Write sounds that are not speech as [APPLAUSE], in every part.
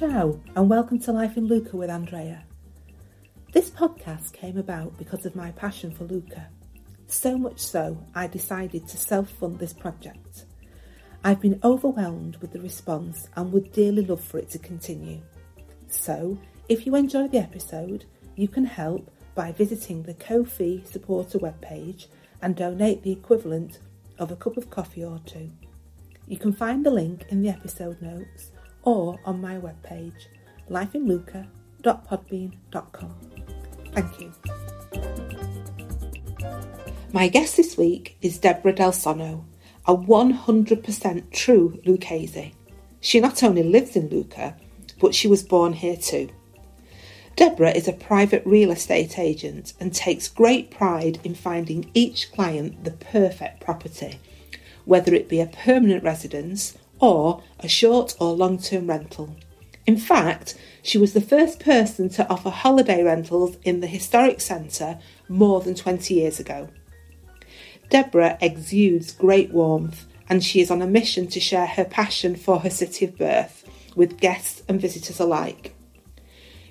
Ciao, and welcome to Life in Lucca with Andrea. This podcast came about because of my passion for Lucca. So much so, I decided to self fund this project. I've been overwhelmed with the response and would dearly love for it to continue. So, if you enjoy the episode, you can help by visiting the Ko-fi supporter webpage and donate the equivalent of a cup of coffee or two. You can find the link in the episode notes or on my webpage, lifeinluca.podbean.com. Thank you. My guest this week is Deborah Del Sonno, a 100% true Lucchese. She not only lives in Lucca, but she was born here too. Deborah is a private real estate agent and takes great pride in finding each client the perfect property, whether it be a permanent residence or a short or long term rental. In fact, she was the first person to offer holiday rentals in the historic centre more than 20 years ago. Deborah exudes great warmth and she is on a mission to share her passion for her city of birth with guests and visitors alike.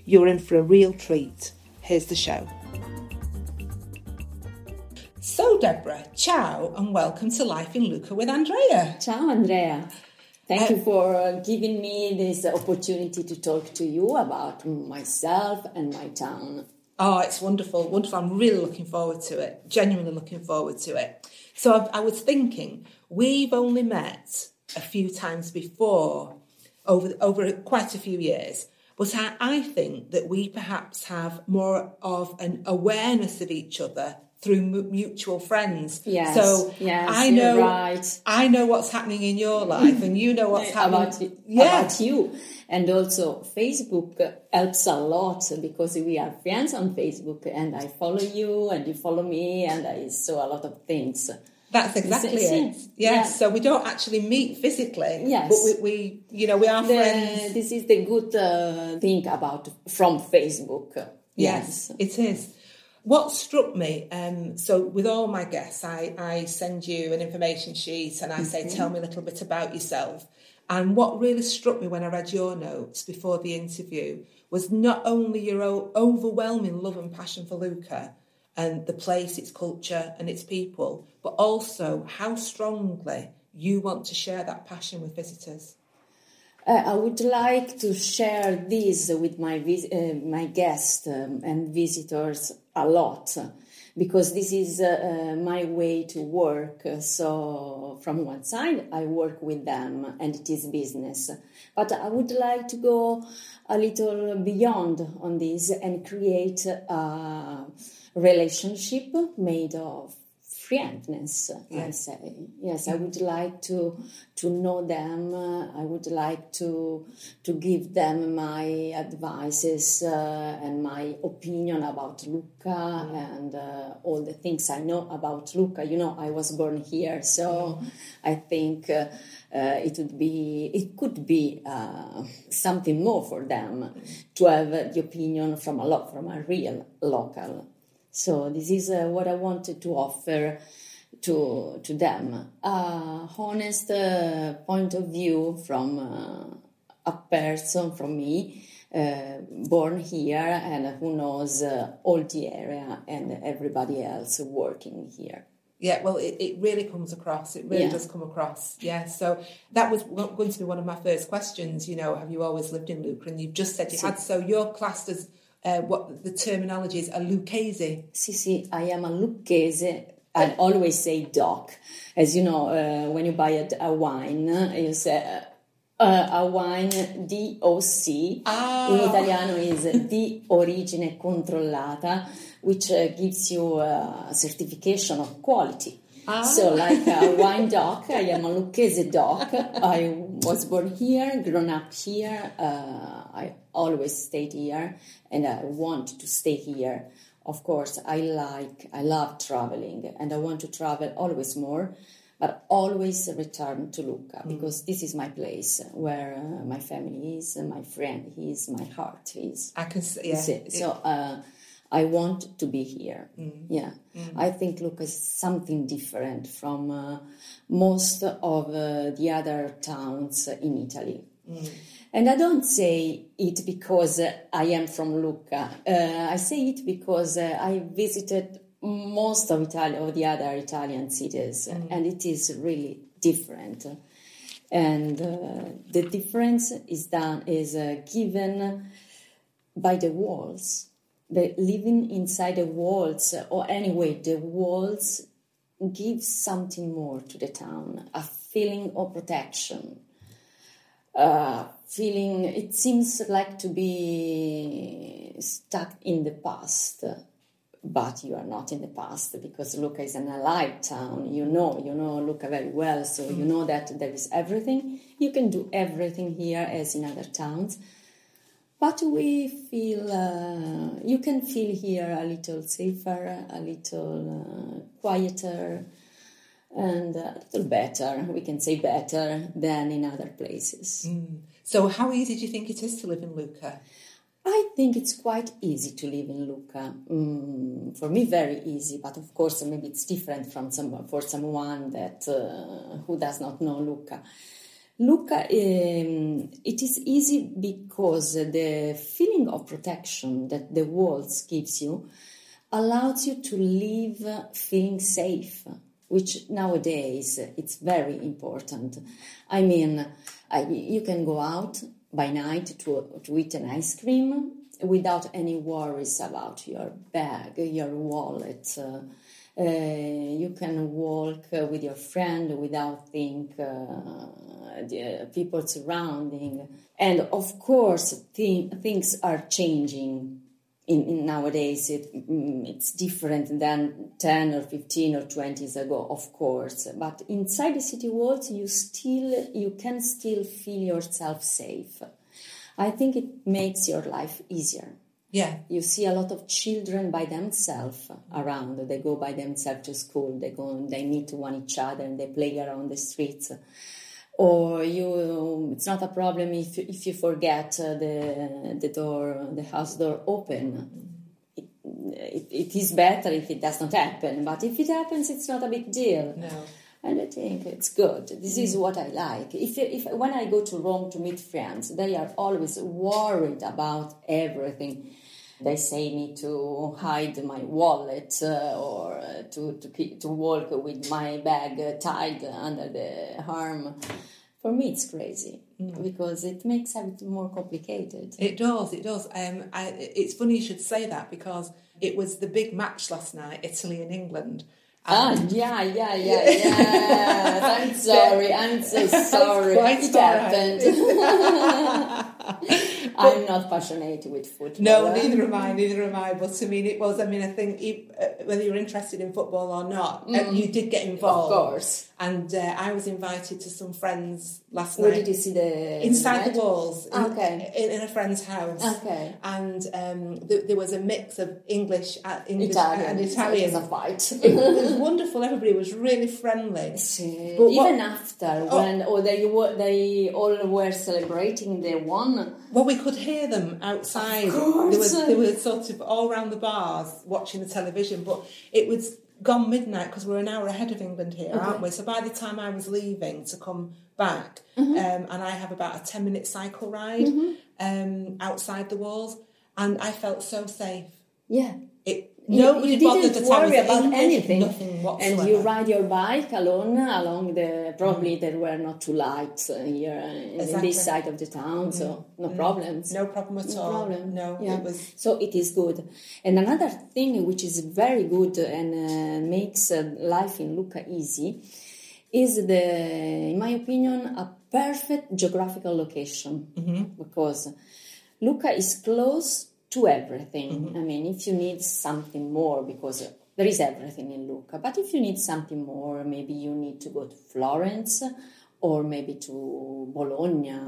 You're in for a real treat. Here's the show. So, Deborah, ciao and welcome to Life in Lucca with Andrea. Ciao, Andrea. Thank uh, you for giving me this opportunity to talk to you about myself and my town. Oh, it's wonderful, wonderful. I'm really looking forward to it, genuinely looking forward to it. So I, I was thinking, we've only met a few times before over, over quite a few years. But I, I think that we perhaps have more of an awareness of each other through mutual friends. Yes. So yes, I know right. I know what's happening in your life, and you know [LAUGHS] what's happening about, yeah. about you. And also, Facebook helps a lot because we are friends on Facebook, and I follow you, and you follow me, and I saw a lot of things. That's exactly it. Yes. Yeah. So we don't actually meet physically. Yes. But we, we you know, we are the, friends. This is the good uh, thing about from Facebook. Yes, yes, it is. What struck me, um, so with all my guests, I, I send you an information sheet and I say, mm-hmm. tell me a little bit about yourself. And what really struck me when I read your notes before the interview was not only your overwhelming love and passion for Lucca and the place, its culture, and its people, but also how strongly you want to share that passion with visitors. Uh, I would like to share this with my vis- uh, my guests um, and visitors a lot because this is uh, uh, my way to work. So, from one side, I work with them and it is business. But I would like to go a little beyond on this and create a relationship made of friendness yeah. i say yes i would like to to know them i would like to to give them my advices uh, and my opinion about Lucca mm-hmm. and uh, all the things i know about Lucca. you know i was born here so mm-hmm. i think uh, uh, it would be it could be uh, something more for them to have the opinion from a lot from a real local so this is uh, what I wanted to offer to to them. Uh, honest uh, point of view from uh, a person, from me, uh, born here and who knows uh, all the area and everybody else working here. Yeah, well, it, it really comes across. It really yeah. does come across. Yeah, so that was going to be one of my first questions. You know, have you always lived in Lucca? And you've just said you so, had. So you're classed as uh, what the terminology is a Lucchese. Sì, sì, I am a Lucchese. I always say DOC. As you know, uh, when you buy a, a, wine, you say uh, a wine DOC. Ah. In Italiano is di origine controllata, which uh, gives you a certification of quality. Ah. So, like a wine doc, I am a Lucchese doc. I was born here, grown up here. Uh, I always stayed here, and I want to stay here. Of course, I like, I love traveling, and I want to travel always more, but always return to Lucca mm. because this is my place where uh, my family is, my friend he is, my heart is. I can see, yeah. So. Uh, I want to be here. Mm. Yeah, mm. I think Lucca is something different from uh, most of uh, the other towns in Italy. And I don't say it because uh, I am from Lucca. Uh, I say it because uh, I visited most of Italy or the other Italian cities, and it is really different. And uh, the difference is done is given by the walls. The living inside the walls, or anyway, the walls give something more to the town, a feeling of protection, uh, feeling it seems like to be stuck in the past but you are not in the past because Lucca is an alive town. You know, you know Lucca very well, so you know that there is everything. You can do everything here as in other towns, but we feel uh, you can feel here a little safer, a little uh, quieter, and a little better. We can say better than in other places. So, how easy do you think it is to live in Lucca? I think it's quite easy to live in Lucca. Mm, for me, very easy. But of course, maybe it's different from some for someone that uh, who does not know Lucca. Lucca, um, it is easy because the feeling of protection that the walls gives you allows you to live feeling safe, which nowadays it's very important. I mean, I, you can go out by night to, to eat an ice cream without any worries about your bag, your wallet. Uh, uh, you can walk uh, with your friend without think uh, the people surrounding. And of course, th- things are changing. In, in nowadays, it, mm, it's different than 10 or 15 or 20 years ago, of course. But inside the city walls, you still, you can still feel yourself safe. I think it makes your life easier. Yeah. You see a lot of children by themselves around. They go by themselves to school. They go, and they meet one each other, and they play around the streets. Or you, it's not a problem if if you forget uh, the the door, the house door open. It, it, it is better if it does not happen, but if it happens, it's not a big deal. No. And I think it's good. This is what I like. If, if when I go to Rome to meet friends, they are always worried about everything. They say me to hide my wallet uh, or uh, to to keep, to walk with my bag uh, tied under the arm. For me, it's crazy because it makes everything more complicated. It does, it does. Um, I, it's funny you should say that because it was the big match last night, Italy and England. Ah, yeah, yeah, yeah, yeah. I'm [LAUGHS] sorry. I'm so [LAUGHS] sorry. it happened. [LAUGHS] I'm not passionate with football. No, neither am I, neither am I. But I mean, it was, I mean, I think uh, whether you're interested in football or not, uh, you did get involved. Of course. And uh, I was invited to some friends last Where night. did you see the Inside the walls, in, Okay. in, in a friend's house. Okay. And um, th- there was a mix of English, uh, English Italian. and Italian. It was a fight. Wonderful. Everybody was really friendly. See, But what- Even after, when or they were, they all were celebrating the one. Well, we could hear them outside. Of course. There they were sort of all around the bars watching the television, but it was gone midnight because we're an hour ahead of England here, aren't we? So by the time I was leaving to come back, Mm-hmm. um, and I have about a ten minute cycle ride um, outside the walls, and I felt so safe. Yeah. It nobody you, bothered didn't that I was worry about anything, and you ride your bike alone along the. Probably there were not two lights uh, here uh, in Exactly. this side of the town, so no problems. no problem at No all. problem. No, Yeah. it was So it is good. And another thing which is very good and uh, makes uh, life in Lucca easy is the, in my opinion, a perfect geographical location because Lucca is close to everything. Mm-hmm. I mean, if you need something more, because there is everything in Lucca, but if you need something more, maybe you need to go to Florence or maybe to Bologna,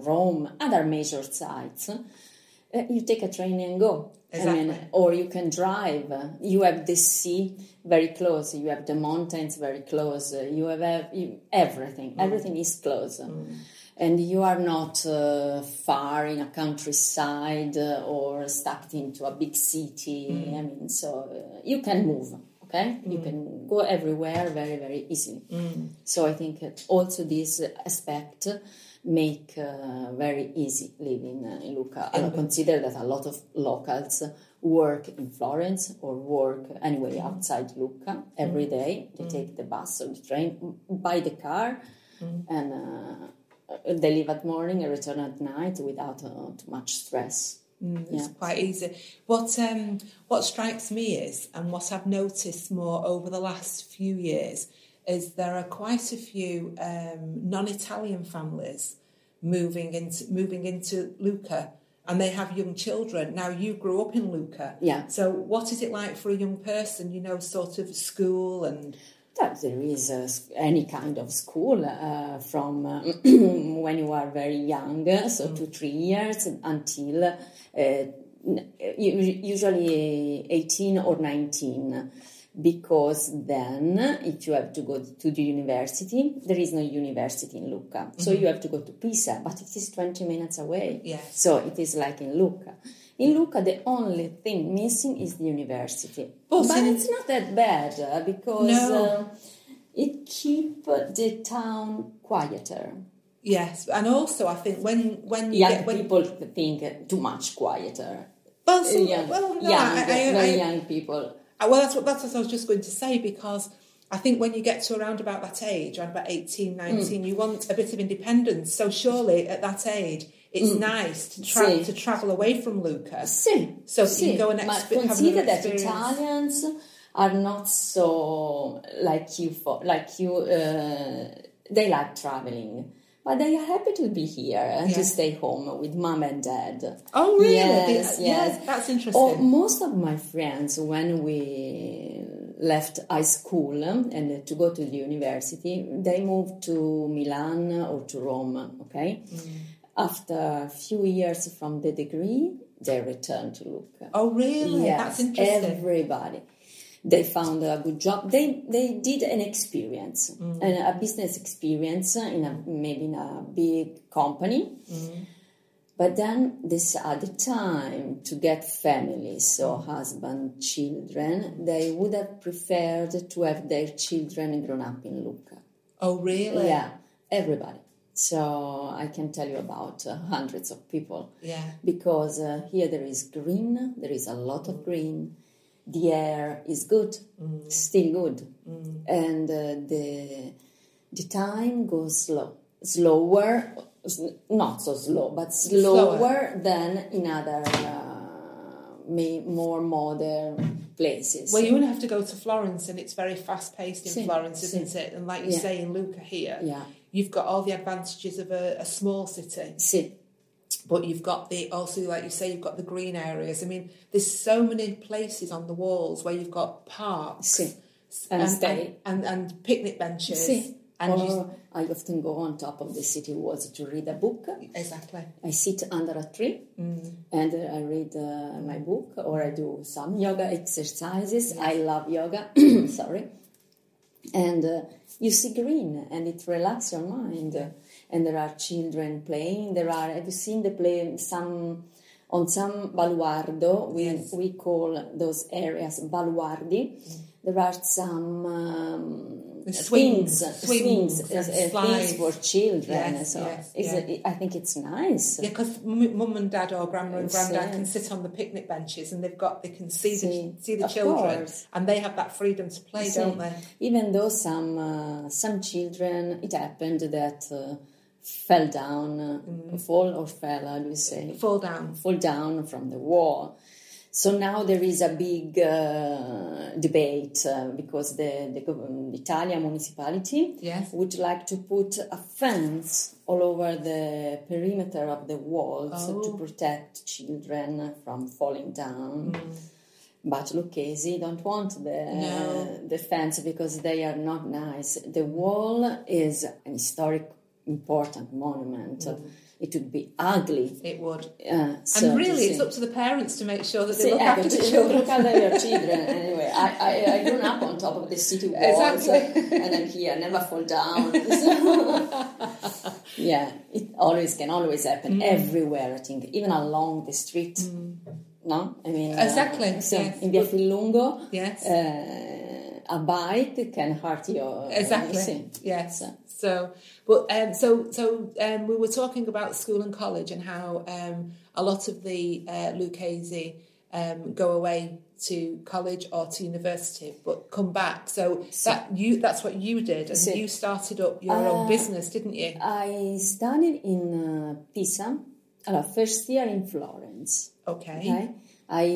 Rome, other major sites. Uh, you take a train and go. I mean, Exactly. or you can drive. You have the sea very close. You have the mountains very close. You have ev- you, everything. Mm. Everything is close. Mm. And you are not uh, far in a countryside uh, or stuck into a big city. I mean, so uh, you can move. Okay, you can go everywhere very very easily. So I think uh, also this aspect make uh, very easy living uh, in Lucca. I consider that a lot of locals work in Florence or work anyway outside Lucca every day. They take the bus or the train, buy the car, and uh, they leave at morning and return at night without uh, too much stress. It's Yeah. quite easy. What um what strikes me is, and what I've noticed more over the last few years, is there are quite a few um, non-Italian families moving into moving into Lucca, and they have young children. Now you grew up in Lucca, Yeah. So what is it like for a young person? You know, sort of school and there is uh, any kind of school uh, from uh, [CLEARS THROAT] when you are very young, uh, so two, three years, until uh, usually 18 or 19. Because then, if you have to go to the university, there is no university in Lucca. So you have to go to Pisa, but it is 20 minutes away. Yes. So it is like in Lucca. In Lucca, the only thing missing is the university. But But, in- it's not that bad uh, because No. uh, it keep the town quieter. yes, and also I think when when you Young get when people think too much quieter. well, some, young, well no, young, I, I, very I, young people. Uh, Well, that's what that's what I was just going to say because I think when you get to around about that age, around about 18, 19, you want a bit of independence. So surely at that age, it's nice to Sì. to travel away from Lucca. Sì, So you sì, go and expe- have consider that. Italians are not so like you. For, like you, uh, they like traveling, but they are happy to be here and to stay home with mom and dad. Oh, really? Yes, yes. yeah, that's interesting. Oh, most of my friends, when we left high school and to go to the university, they moved to Milan or to Rome. Okay, Mm. After a few years from the degree, they returned to Lucca. oh, really? Yes, that's interesting. everybody. They found a good job. They they did an experience, Mm. a business experience in a maybe in a big company. Mm. But then this at the time to get families, so husband, children, they would have preferred to have their children grown up in Lucca. oh, really? Yeah, everybody. So I can tell you about uh, hundreds of people Yeah. because uh, here there is green, there is a lot of green, the air is good, still good, and uh, the the time goes slow, slower, not so slow, but slower, Slower. than in other uh, may, more modern places. Well, you only have to go to Florence, and it's very fast paced in Sì, Florence, isn't it? And like you Yeah. say in Lucca here, yeah, you've got all the advantages of a, a small city. see, but you've got the also like you say you've got the green areas i mean there's so many places on the walls where you've got parks see, and, stay. and, and, picnic benches See, and or you, I often go on top of the city walls to read a book. exactly I sit under a tree Mm. and uh, I read uh, my book or I do some yoga exercises. I love yoga, [COUGHS] sorry. And uh, you see green and it relaxes your mind. And there are children playing. There are, have you seen the play some, on some baluardo, we, Yes. we call those areas baluardi. There are some um, The swings, swings, swings swings, and slides. things for children. Yes, so yes, it's yeah. a- I think it's nice. yeah because mum and dad or grandma and granddad can sit on the picnic benches and they've got they can see See, the see the children course. and they have that freedom to play See, don't they Even though some uh, some children, it happened that uh, fell down, uh, Mm. fall or fell, I would say, fall down fall down from the wall. So now there is a big uh, debate uh, because the, the the Italian municipality yes would like to put a fence all over the perimeter of the walls Oh. to protect children from falling down. But Lucchesi don't want the No. the fence because they are not nice. The wall is an historic important monument. It would be ugly. it would Uh, so and really it's up to the parents to make sure that they See, look ecco, after the children Look after your children. [LAUGHS] Anyway, I, I, I grew up on top of the city walls, Exactly. and I'm here, never fall down. [LAUGHS] yeah, it always can always happen Mm. everywhere. I think, even along the street. No, I mean uh, Exactly, so yes. in Via Fillungo, yes uh, a bike can hurt you. Exactly. Yes. So, So, but um, so so um, we were talking about school and college and how um, a lot of the uh, Lucchese um, go away to college or to university, but come back. So, that you that's what you did, and So- you started up your own Uh, business, didn't you? I studied in uh, Pisa, allora, first year in Florence. Okay. Okay, I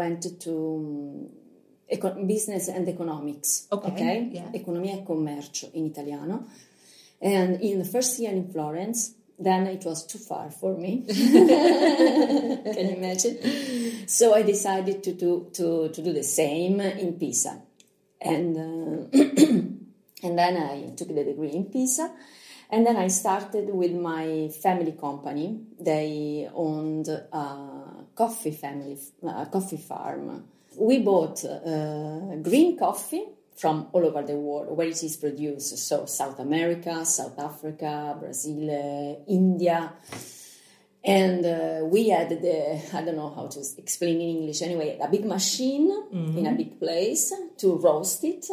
went to eco- business and economics. Okay, yeah. economia e commercio in italiano. And in the first year in Florence, then it was too far for me. [LAUGHS] Can you imagine? So I decided to do to, to do the same in Pisa, and uh, [CLEARS THROAT] and then I took the degree in Pisa. And then I started with my family company. They owned a coffee family, a coffee farm. We bought uh, green coffee from all over the world where it is produced. So South America, South Africa, Brazil, uh, India. And uh, we had the, I don't know how to explain in English anyway, a big machine in a big place to roast it.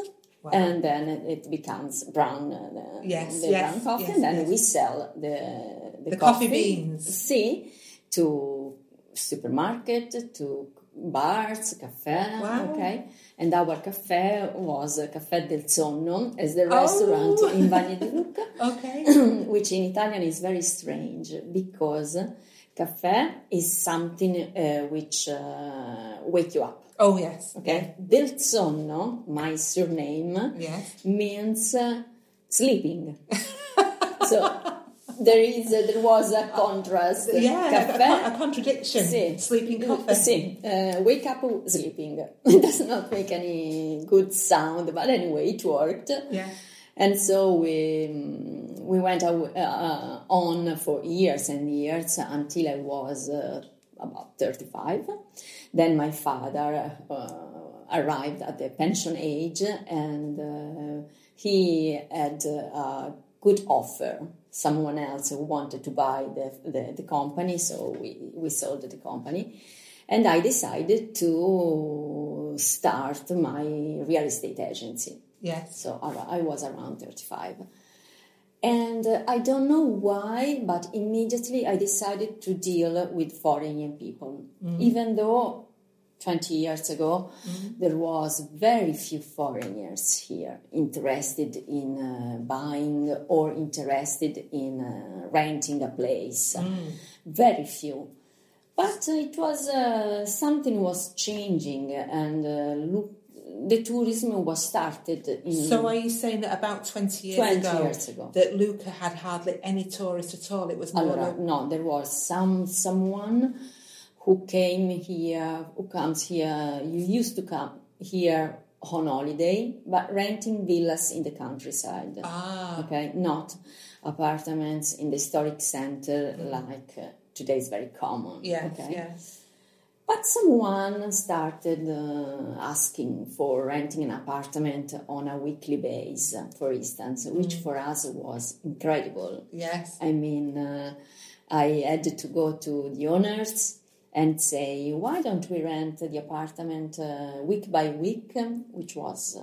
Wow. And then it becomes brown, uh, the, Yes, the yes, brown coffee, yes, and then yes. we sell the, the, The coffee beans. See, to supermarket, to bars, cafe, Wow. okay? And our cafe was Caffè del Sonno, as the Oh. restaurant in Valle di Lucca, [LAUGHS] Okay. [CLEARS THROAT] which in Italian is very strange because caffè is something uh, which uh, wake you up. Oh yes. Okay, del sonno, my surname, Yes. means uh, sleeping. [LAUGHS] so there is uh, there was a contrast. Yeah. a- A, a contradiction. Sì. Sleeping coffee. Sì, uh, wake up sleeping. [LAUGHS] It does not make any good sound, but anyway, it worked. Yeah. And so we mm, we went uh, on for years and years until I was uh, about 35. Then my father uh, arrived at the pension age and uh, he had a good offer. Someone else who wanted to buy the, the, the company, so we, we sold the company. And I decided to start my real estate agency. Yes. So I was around 35. And uh, I don't know why, but immediately I decided to deal with foreign people. Even though 20 years ago there was very few foreigners here interested in uh, buying or interested in uh, renting a place. Very few. But it was uh, something was changing, and uh, look, the tourism was started in So are you saying that about 20 years 20 ago, years ago. that Lucca had hardly any tourists at all? It was more Allora, no, there was some someone who came here, who comes here. You used to come here on holiday, but renting villas in the countryside. Ah, Okay, not apartments in the historic center like uh, today is very common. yes, okay? yes. But someone started uh, asking for renting an apartment on a weekly base, for instance, which Mm. for us was incredible. Yes. I mean, uh, I had to go to the owners and say, why don't we rent the apartment uh, week by week, which was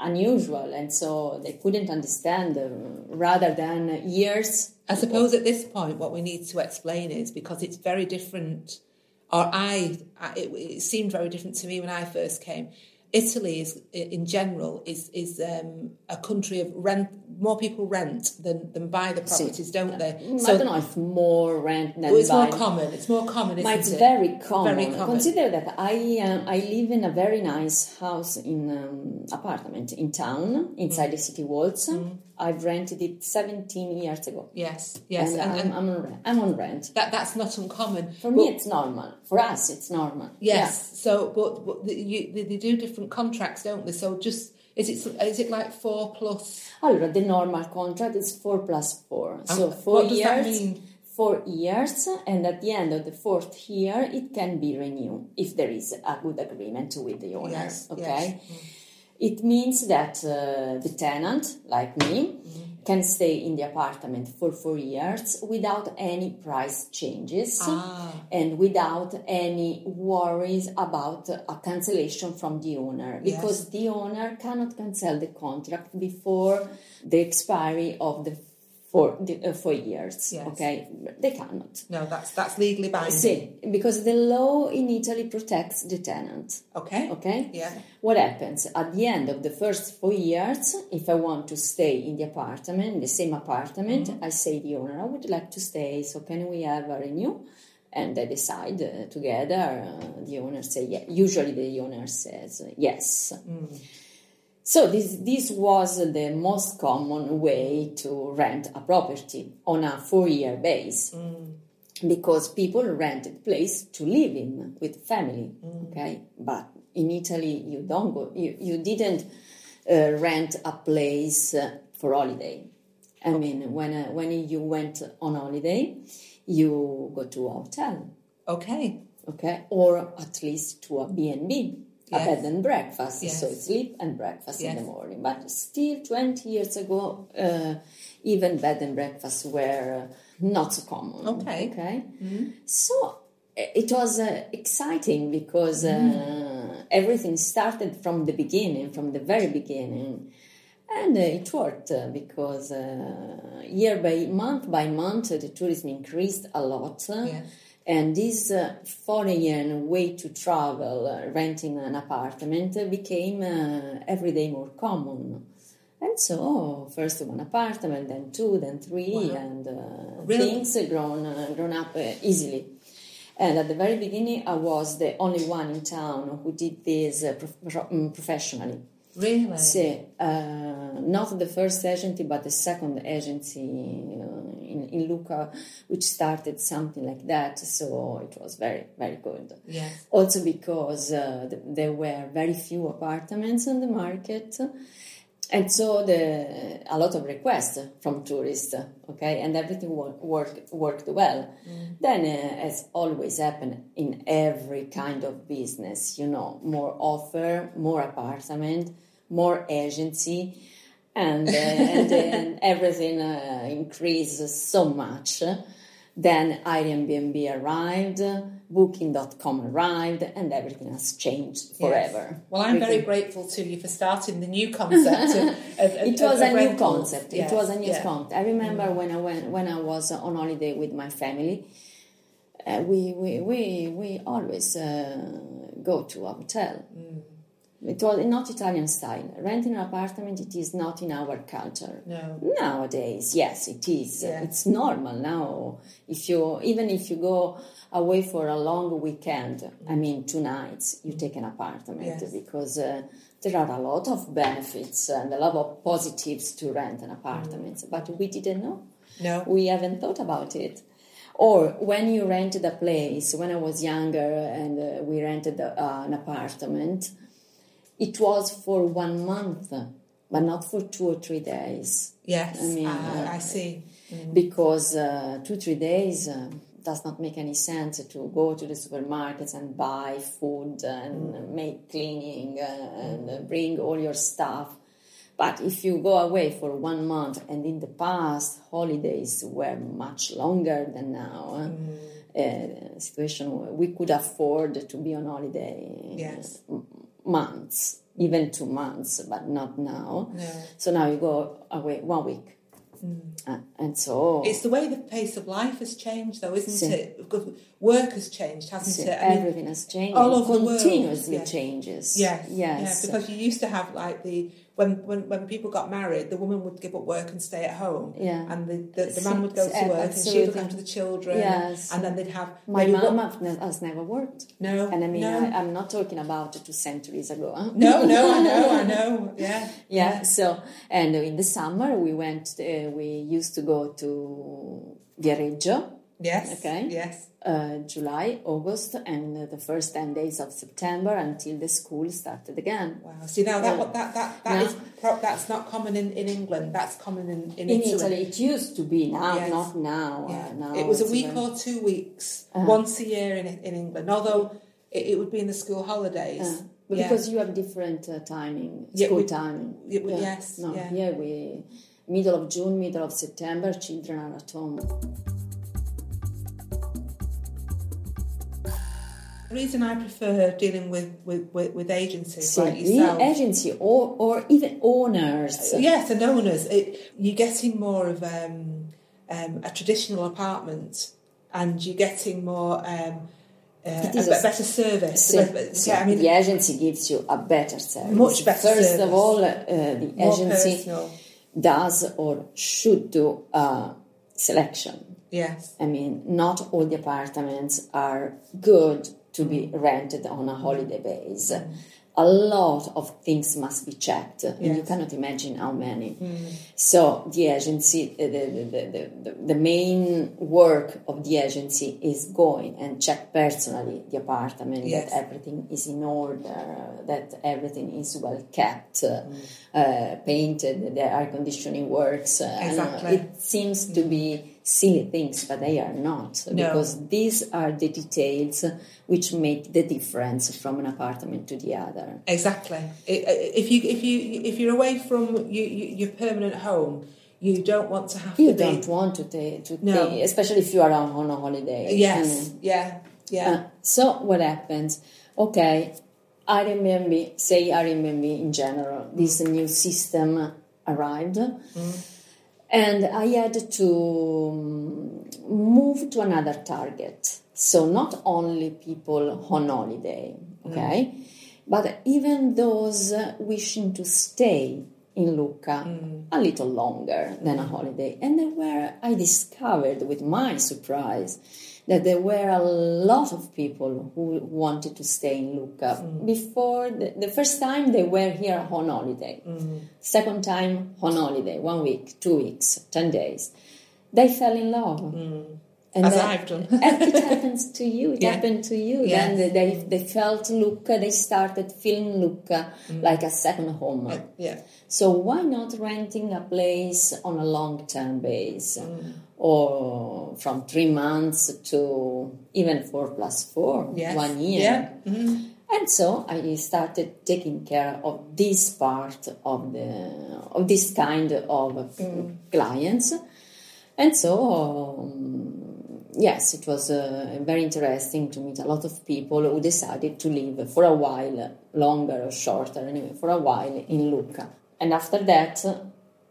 unusual. And so they couldn't understand uh, rather than years. I suppose at this point, what we need to explain is because it's very different, or I, I it, it seemed very different to me when I first came. Italy is, in general, is is um, a country of rent. More people rent than, than buy the properties, don't they? Mm, I don't know if more rent than Well, it's more common. It's more common, isn't it's it? very common. Very common. Consider that I um, I live in a very nice house in um, apartment in town inside the city walls. Mm. I've rented it 17 years ago. Yes, yes, and, and, I'm, and I'm, on rent. I'm on rent. that that's not uncommon. For me, it's normal. For us, it's normal. Yes. So, but, but the, you, they, they do different contracts, don't they? So, just is it is it like four plus? Oh, yeah. Allora, the normal contract is four plus four. So four what does years. that mean? Four years, and at the end of the fourth year, it can be renewed if there is a good agreement with the owner. Yes, okay. yes. It means that uh, the tenant, like me, can stay in the apartment for four years without any price changes Ah. and without any worries about a cancellation from the owner Yes. because the owner cannot cancel the contract before the expiry of the four, the, uh, four years. Yes. Okay, they cannot. No, that's that's legally binding. See, because the law in Italy protects the tenant. Okay. Okay? Yeah. What happens at the end of the first four years? If I want to stay in the apartment, the same apartment, Mm-hmm. I say the owner, I would like to stay. So can we have a renew? And they decide uh, together. Uh, the owner say yeah. Usually the owner says yes. Mm. So this this was the most common way to rent a property on a four-year base. Because people rented place to live in with family okay? But in italy you don't go you, you didn't uh, rent a place uh, for holiday. I mean when uh, when you went on holiday you go to a hotel. Okay. okay? Or at least to a b&b a Yes. bed and breakfast Yes. so sleep and breakfast in the morning but still 20 years ago uh, even bed and breakfast were uh, not so common Okay. okay so uh, it was uh, exciting because uh, everything started from the beginning from the very beginning and uh, it worked uh, because uh, year by month by month the tourism increased a lot Yes. And this uh, foreign way to travel, uh, renting an apartment, uh, became every day more common. And so, first one apartment, then two, then three, Wow. and uh, Really? things grown uh, grown up uh, easily. And at the very beginning, I was the only one in town who did this pro- mm, professionally. Really? Sì, uh, not the first agency, but the second agency uh, in, in Lucca, which started something like that. So it was very, very good. Yes. Also because uh, th- there were very few apartments on the market. And so the, a lot of requests from tourists, okay, and everything wo- worked worked well. Then, uh, as always happen in every kind of business, you know, more offer, more apartment, more agency, and uh, and, and [LAUGHS] everything uh, increases so much. Then Airbnb arrived, Booking.com arrived, and everything has changed forever. Well, I'm very grateful to you for starting the new concept. of, [LAUGHS] of, it was of a new concept. Yes, It was a new yeah. Mm. concept. I remember when I went when I was on holiday with my family. Uh, we, we we we always uh, go to a hotel. Mm. It was not Italian style. Renting an apartment, it is not in our culture. No. Nowadays, yes, it is. Yeah. It's normal now. If you even if you go away for a long weekend, I mean two nights, you take an apartment Yes. because uh, there are a lot of benefits and a lot of positives to rent an apartment. But we didn't know. No. We haven't thought about it. Or when you rented a place, when I was younger and uh, we rented uh, an apartment, it was for one month, but not for two or three days Yes. I mean, uh, I see. because uh, two three days uh, does not make any sense to go to the supermarkets and buy food and make cleaning uh, and uh, bring all your stuff but if you go away for one month and in the past holidays were much longer than now uh, uh, situation where we could afford to be on holiday Yes. Months even two months but not now No. so now you go away one week uh, and so It's the way the pace of life has changed, though, isn't Si. it? Work has changed, hasn't See, it? I mean, everything has changed. all over the world, continuously yes. changes. Yes, yes. yeah, because you used to have like the when, when when people got married, the woman would give up work and stay at home, Yeah. and the, the, the man would go to work and she'd look after the children, Yes. and then they'd have My maybe mom one- have ne- has never worked, No, and I mean, no. I, I'm not talking about two centuries ago. huh? no, no, I know, I know, [LAUGHS] yeah, Yeah. So, and in the summer we went. Uh, we used to go to Viareggio, yes, Okay. yes, uh, July, August, and uh, the first ten days of September until the school started again. Wow. See now that Yeah. what that that that No. is pro- that's not common in, in England. That's common in, in, In Italy. Italy, it used to be now, Yes. not now. Yeah. Uh, now it was a week very- or two weeks, Uh-huh. once a year in in England. Although it, it would be in the school holidays. Uh, but Yeah. because you have different uh, timing, Yeah, school we- timing. Yeah, yes, No, yeah. here we middle of June, middle of September, children are at home. The reason I prefer dealing with, with, with, with agencies So like the yourself. agency or, or even owners. Yes, and owners, it, you're getting more of um, um, a traditional apartment and you're getting more um, uh, a, a- better service. So- so yeah, I mean, the agency gives you a better service. Much better First service. of all, uh, the more agency personal. does or should do a selection. Yes. I mean, not all the apartments are good to be rented on a holiday base. A lot of things must be checked, and you cannot imagine how many. So the agency, the, the, the, the, main work of the agency is going and check personally the apartment Yes. that everything is in order, that everything is well kept, Mm. uh, painted, the air conditioning works. uh, uh, Exactly. it seems to be silly things, but they are not No. because these are the details which make the difference from an apartment to the other. Exactly. I- I- If you if you if you're away from you, you, your permanent home, you don't want to have You to don't be. want to take, to No. take, especially if you are on, on a holiday. Yes. Mm. Yeah. Yeah. Uh, so what happens? Okay, Airbnb, say Airbnb in general, this new system arrived, and I had to um, move to another target. So not only people on holiday, okay, but even those uh, wishing to stay in Lucca a little longer than a holiday. And there were, I discovered with my surprise that there were a lot of people who wanted to stay in Lucca. Mm. Before the, the first time they were here on holiday, mm-hmm. second time on holiday, one week, two weeks, ten days. They fell in love. Mm. And As then- I've done. [LAUGHS] and it happens to you. It Yeah. happened to you. Yes. Then they, they felt Lucca. They started feeling Lucca mm. like a second home. Oh, yeah. So why not renting a place on a long-term base, Mm. Or from three months to even four plus four, Yes. one year? Yeah. Mhm. And so I started taking care of this part of the of this kind of Mm. clients, and so um, yes, it was uh, very interesting to meet a lot of people who decided to live for a while, longer or shorter, anyway, for a while in Lucca. And after that,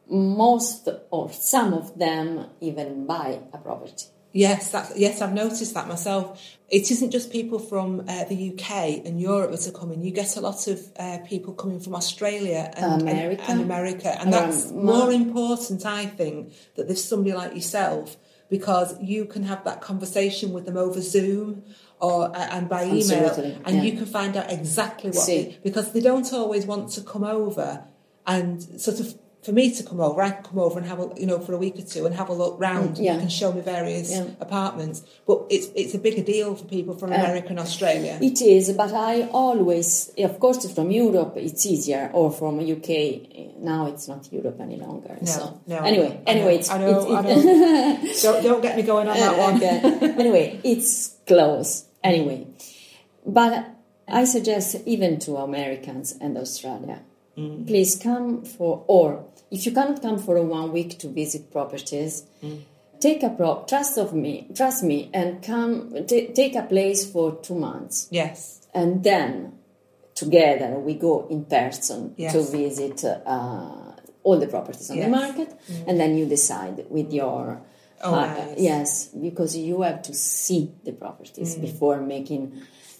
most or some of them even buy a property. Yes, that's, yes, I've noticed that myself. It isn't just people from uh, the UK and Europe that are coming. You get a lot of uh, people coming from Australia and America. and, and America, and that's Ma- more important, I think, that there's somebody like yourself because you can have that conversation with them over Zoom or uh, and by email, Absolutely, and yeah. you can find out exactly what See. they, because they don't always want to come over and sort of. For me to come over, I can come over and have a, you know, for a week or two and have a look round. Yeah. You can show me various Yeah. apartments, but it's it's a bigger deal for people from America and Australia. It is, but I always, of course, from Europe it's easier, or from UK. Now it's not Europe any longer. No, so no. anyway, I know, anyway, it's, I know, I know. don't don't get me going on that [LAUGHS] one. Okay. anyway, it's close. Anyway, but I suggest even to Americans and Australia, Mm. please come for, or if you cannot come for a one week to visit properties, Mm. take a pro, trust of me, trust me, and come t- take a place for two months Yes, and then together we go in person Yes. to visit uh, all the properties on Yes. the market and then you decide with your Oh, nice. yes because you have to see the Mm. properties before making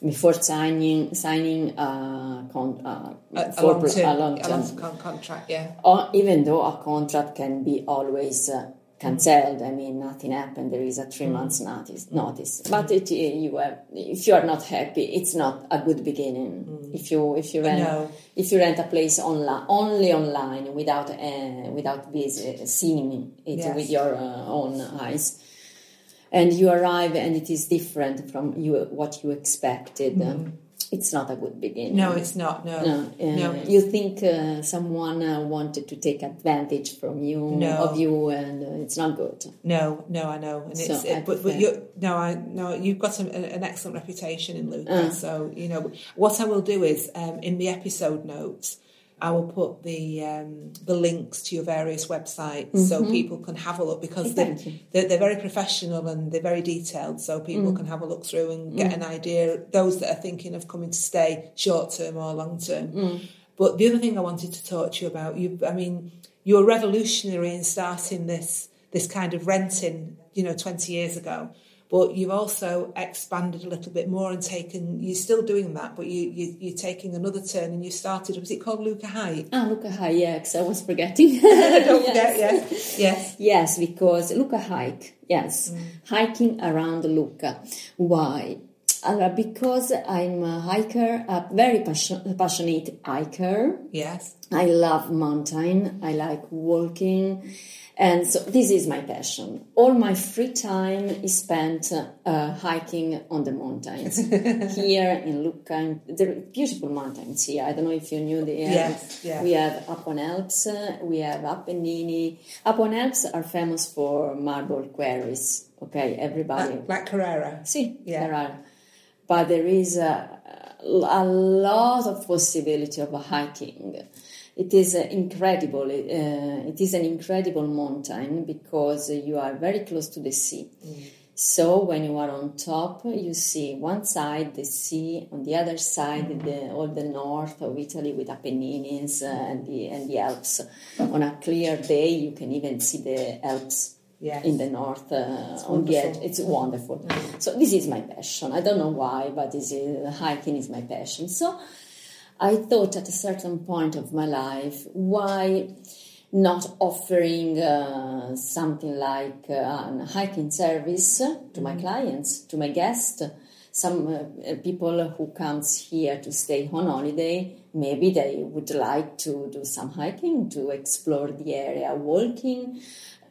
before signing signing a, con, uh, a, a long term, a long term con- contract. Yeah, or even though a contract can be always uh, cancelled, I mean, nothing happened. There is a three months notice. Notice, but it, uh, you have, if you are not happy, it's not a good beginning. If you if you rent No. if you rent a place online only online without uh, without vis- seeing it Yes. with your uh, own eyes. And you arrive, and it is different from you what you expected. It's not a good beginning. no, it's not. No, No, uh, no. you think uh, someone uh, wanted to take advantage from you No. of you, and uh, it's not good. No, no, I know, and So it's it, but but you no, I no, you've got an, an excellent reputation in Lucca. Uh. So you know what I will do is um, in the episode notes, I will put the um, the links to your various websites mm-hmm. so people can have a look because they're, they're, they're, very professional and they're very detailed, so people mm. can have a look through and get mm. an idea. Those that are thinking of coming to stay short term or long term. Mm. But the other thing I wanted to talk to you about, you, I mean, you were revolutionary in starting this this kind of renting, you know, 20 years ago but you've also expanded a little bit more and taken you're still doing that but you, you are taking another turn and you started was it called Lucca Hike ah Lucca Hike yeah because I was forgetting. [LAUGHS] Don't forget [LAUGHS] yes. Yes. Yes because Lucca Hike yes. Mm. hiking around Lucca. Why Uh, because I'm a hiker, a very passion, passionate hiker. Yes. I love mountain. I like walking. And so this is my passion. All my free time is spent uh, hiking on the mountains. [LAUGHS] here in Lucca, there are beautiful mountains here. I don't know if you knew the yes, yeah. We have Apuan Alps, uh, we have Appennini. Apuan Alps are famous for marble quarries. Okay, everybody. Like, like Carrara. See, yeah. Carrara. But there is a, a lot of possibility of hiking it is incredible. Uh, it is an incredible mountain because you are very close to the sea. Mm. So when you are on top, you see one side the sea, on the other side mm. the, all the north of Italy with Apennines and the and the Alps. On a clear day, you can even see the Alps. Yes. in the north uh, on the edge. It's wonderful. Mm. So this is my passion. I don't know why, but this is, hiking is my passion. So I thought at a certain point of my life, why not offering uh, something like uh, a hiking service to my mm-hmm. clients, to my guests, some uh, people who comes here to stay on holiday, maybe they would like to do some hiking, to explore the area walking,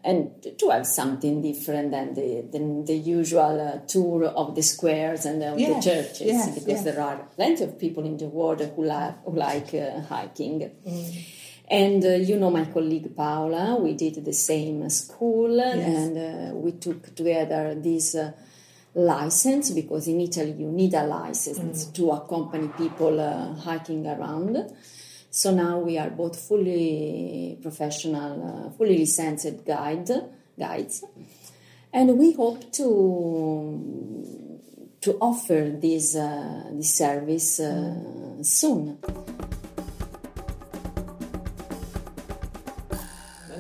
and to have something different than the, than the usual uh, tour of the squares and uh, yes, the churches, yes, because yes. there are plenty of people in the world who, like, who like uh, hiking. Mm. And uh, you know my colleague Paola, we did the same school, and uh, we took together this uh, license because in Italy you need a license mm. to accompany people hiking around. So now we are both fully professional, uh, fully licensed guide guides, and we hope to to offer this uh, this service uh, soon.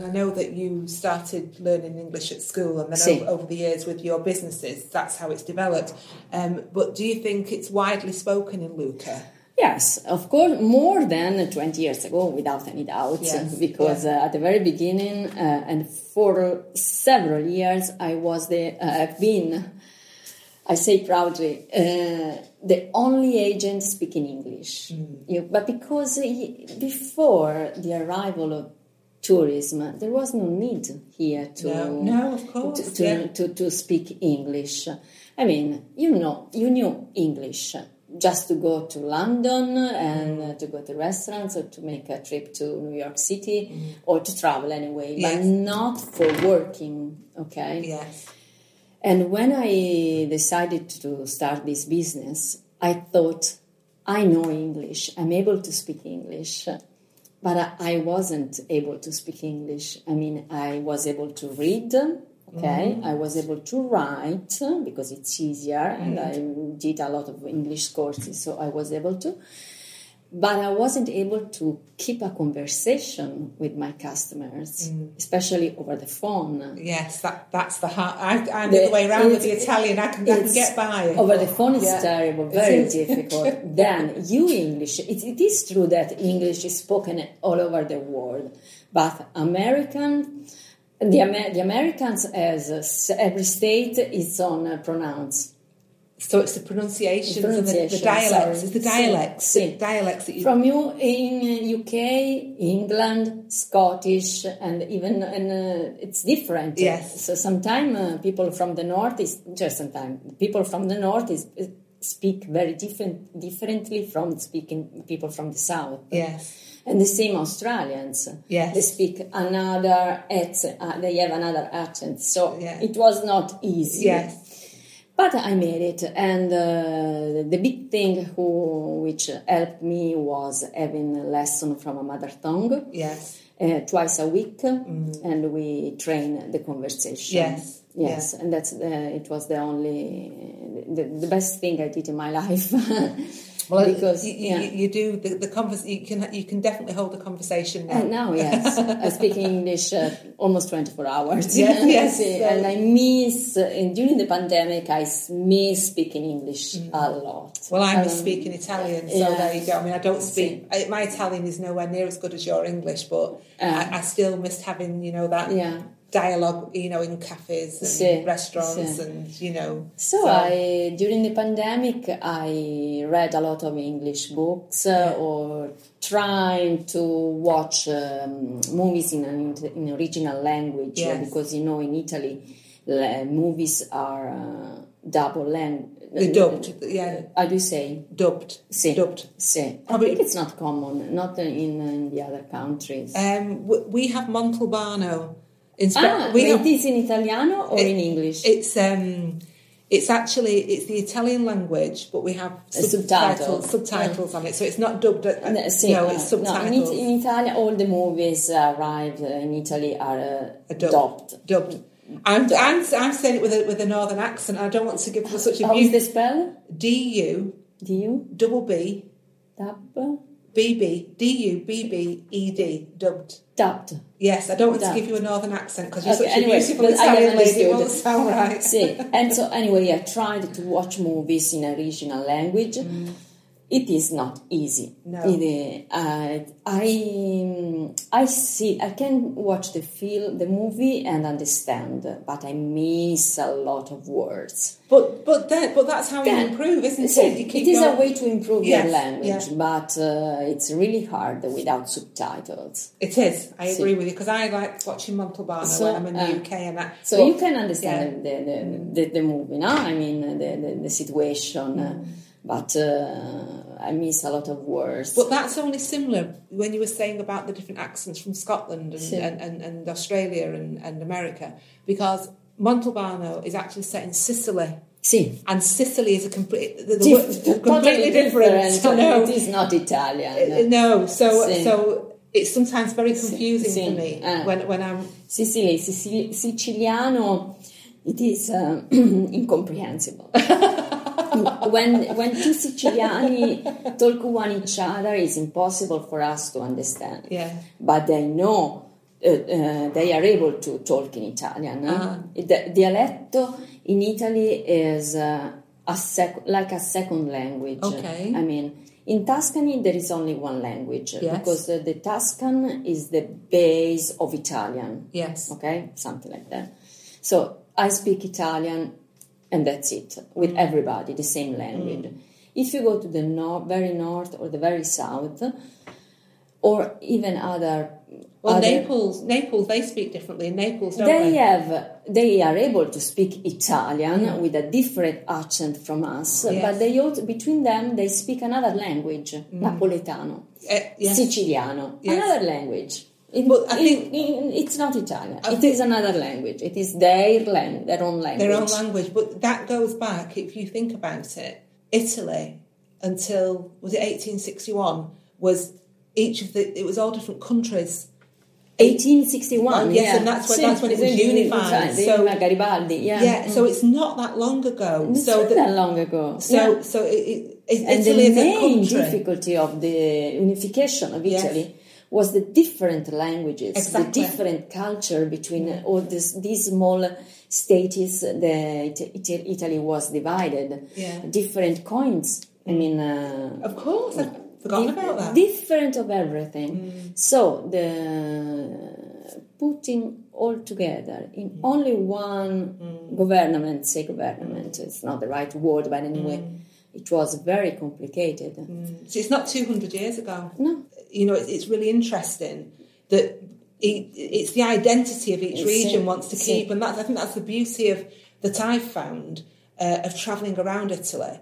I know that you started learning English at school, and then over, over, the years with your businesses, that's how it's developed. Um, but do you think it's widely spoken in Lucca? Yes, of course, more than 20 years ago, without any doubt, yes, [LAUGHS] because Uh, at the very beginning uh, and for several years, I was the, uh, I've been, I say proudly, uh, the only agent speaking English. Mm. You, but because before the arrival of tourism, there was no need here to, no, no of course, to, to, yeah. to, to speak English. I mean, you know, you knew English just to go to London and uh, to go to restaurants or to make a trip to New York City mm. or to travel anyway, yes. but not for working, okay? Yes. And when I decided to start this business, I thought, I know English, I'm able to speak English, but I wasn't able to speak English. I mean, I was able to read, Okay, mm. I was able to write because it's easier, and I did a lot of English courses, so I was able to. But I wasn't able to keep a conversation with my customers, mm. especially over the phone. Yes, that, that's the hard. I, I'm the, the way around with the Italian. I can, I can get by. Over the phone is yeah. terrible, very difficult. [LAUGHS] then you English. It, it is true that English is spoken all over the world, but American the, Amer- the Americans, as every state, its own uh, pronouns. So it's the pronunciation, pronunciation the, the, dialects. Sorry. It's the dialects. The dialects that you... From you in UK, England, Scottish, and even and uh, it's different. Yes. So sometimes uh, people from the north is just sometimes people from the north is uh, speak very different differently from speaking people from the south. Yes and the same Australians. Yes. They speak another accent, uh, they have another accent. So yes. it was not easy. Yes. But I made it, and uh, the big thing who, which helped me was having a lesson from a mother tongue Yes. uh, twice a week, and we train the conversation. Yes. Yes, and that's the, it was the only the, the best thing I did in my life. [LAUGHS] Well, because you, yeah. you, do the, the convers- you can you can definitely hold a conversation now. And now, [LAUGHS] yes, I speak English uh, almost 24 hours. [LAUGHS] Yes, yes, so- and I miss, uh, and during the pandemic, I miss speaking English a lot. Mm. Well, I miss Um, speaking Italian, so yeah. there you go. I mean, I don't speak. I, my Italian is nowhere near as good as your English, but Ah. I, I still missed having you know that Yeah. Dialogue, you know, in cafes and Sì, restaurants, sì. and you know. So, I during the pandemic I read a lot of English books uh, or trying to watch um, movies in an in original language uh, Yes. because you know in Italy movies are uh, double language. The dubbed, yeah, How do you say? dubbed, Sì. dubbed. I Probably- think it's not common, not in, in the other countries. Um, we have Montalbano in ah, we it don't- is in Italiano or It- in English? It's um, it's actually it's the Italian language, but we have subtitles subtitles on it, so it's not dubbed. Uh, No, sì, no, it's no, in, subtitles. In Italy, all the movies arrived uh, in Italy are uh, Dubbed. dubbed. dubbed. I'm, I'm, I'm saying it with a, with a northern accent. I don't want to give such a How is the spell? D U Do double B Dub? B B D U B B E D dubbed. Dubbed. Yes, I don't want to give you a northern accent because you're Okay, such anyway, a beautiful Italian lady. It won't sound [LAUGHS] right. See, and so anyway, I tried to watch movies in original language. Mm. It is not easy. No. It, uh, I I see. I can watch the film, the movie, and understand, but I miss a lot of words. But but then but that's how you improve, isn't So it? It is your- a way to improve Yes, your language, yeah. but uh, it's really hard without subtitles. It is. I agree with you because I like watching Montalbano So, when I'm in the uh, UK and that. So but- you can understand the, the, the, the movie, no? I mean, uh, the, the, the situation, uh, but uh, I miss a lot of words. But that's only similar when you were saying about the different accents from Scotland and, Sí. and, and, and Australia and, and America, because Montalbano is actually set in Sicily, sì. and Sicily is a complete, the, the, Dif- completely different. I know. It is not Italian. Uh, No, so so it's sometimes very confusing Sí. for me Ah. when when I'm Sicily, Sicil- Siciliano, it is uh, [CLEARS THROAT] incomprehensible. [LAUGHS] when when two Siciliani talk one each other, it's impossible for us to understand. yeah But they know. Uh, uh, they are able to talk in Italian. eh? Ah. The dialetto in Italy is uh, a sec- like a second language. Okay. I mean, in Tuscany there is only one language Yes. because the, the Tuscan is the base of Italian. yes Okay, something like that. So I speak Italian, and that's it with Mm. everybody, the same language. If you go to the north, very north or the very south, or even other, well other- Naples Naples they speak differently in Naples don't they they, have they are able to speak Italian with a different accent from us, Yes. but they also between them they speak another language, Napoletano, Uh, yes. Siciliano, Yes. another language. In- But I in- think- in- it's not Italian. I It is another language. It is their lang- their own language. their own language. But that goes back, if you think about it, Italy until was it 1861 was each of the it was all different countries. 1861. Well, yes, yeah. and that's when- that's when it was unified, so- Garibaldi. Yeah, Yeah, Mm. so it's not that long ago. it's so not that, that long ago. so yeah. so it, it, it, and Italy the main difficulty of the unification of Yes. Was the different languages, Exactly. the different culture between all this, these small states. It- Italy was divided. Yeah. Different coins. I mm. mean, uh, Of course, I've forgotten about that. Different of everything. Mm. So the putting all together in mm. only one government, say government, it's not the right word, but anyway, it was very complicated. So it's not 200 years ago. No, You know, it's, it's really interesting that it, it's the identity of each It's region it, wants to keep, it. and that's I think that's the beauty of that I've found uh, of travelling around Italy.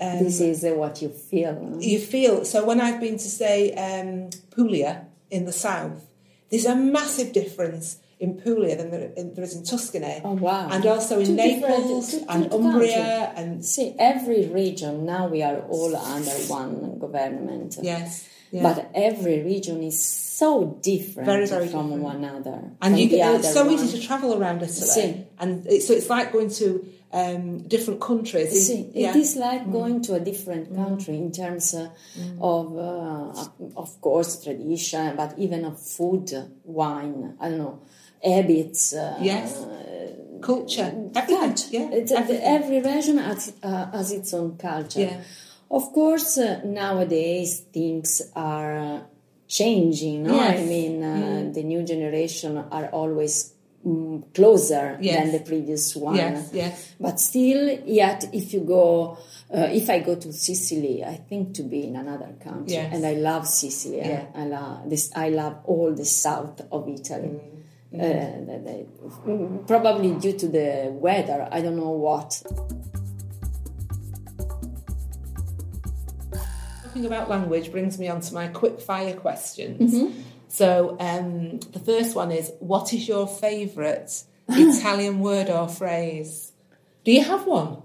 Um, this is uh, what you feel. you feel so when I've been to say um, Puglia in the south, there's a massive difference in Puglia than there, in, there is in Tuscany. Oh wow! And also in Two Naples different- two- and two Umbria and See, every region now we are all under one government. yes, yeah. But every region is so different Very, very from different. one another. and you get, it's so one. easy to travel around Italy, Sì. and it, so it's like going to um, different countries. See, yeah. Mm. it is like going to a different country in terms uh, of, uh, of course, tradition, but even of food, wine. I don't know, habits. Uh, Yes. culture, everything. culture. Yeah, It's, uh, everything. every region has, uh, has its own culture. Yeah. Of course, uh, nowadays things are uh, changing. No? I mean, uh, the new generation are always mm, closer Yes. than the previous one. Yes, yes. But still, yet, if you go, uh, if I go to Sicily, I think to be in another country, Yes. and I love Sicily. I- Yeah. I love this. I love all the south of Italy. Mm. Mm, probably due to the weather. I don't know what. Talking about language brings me on to my quick fire questions. Mm-hmm. So um, the first one is, what is your favourite [LAUGHS] Italian word or phrase? Do you have one?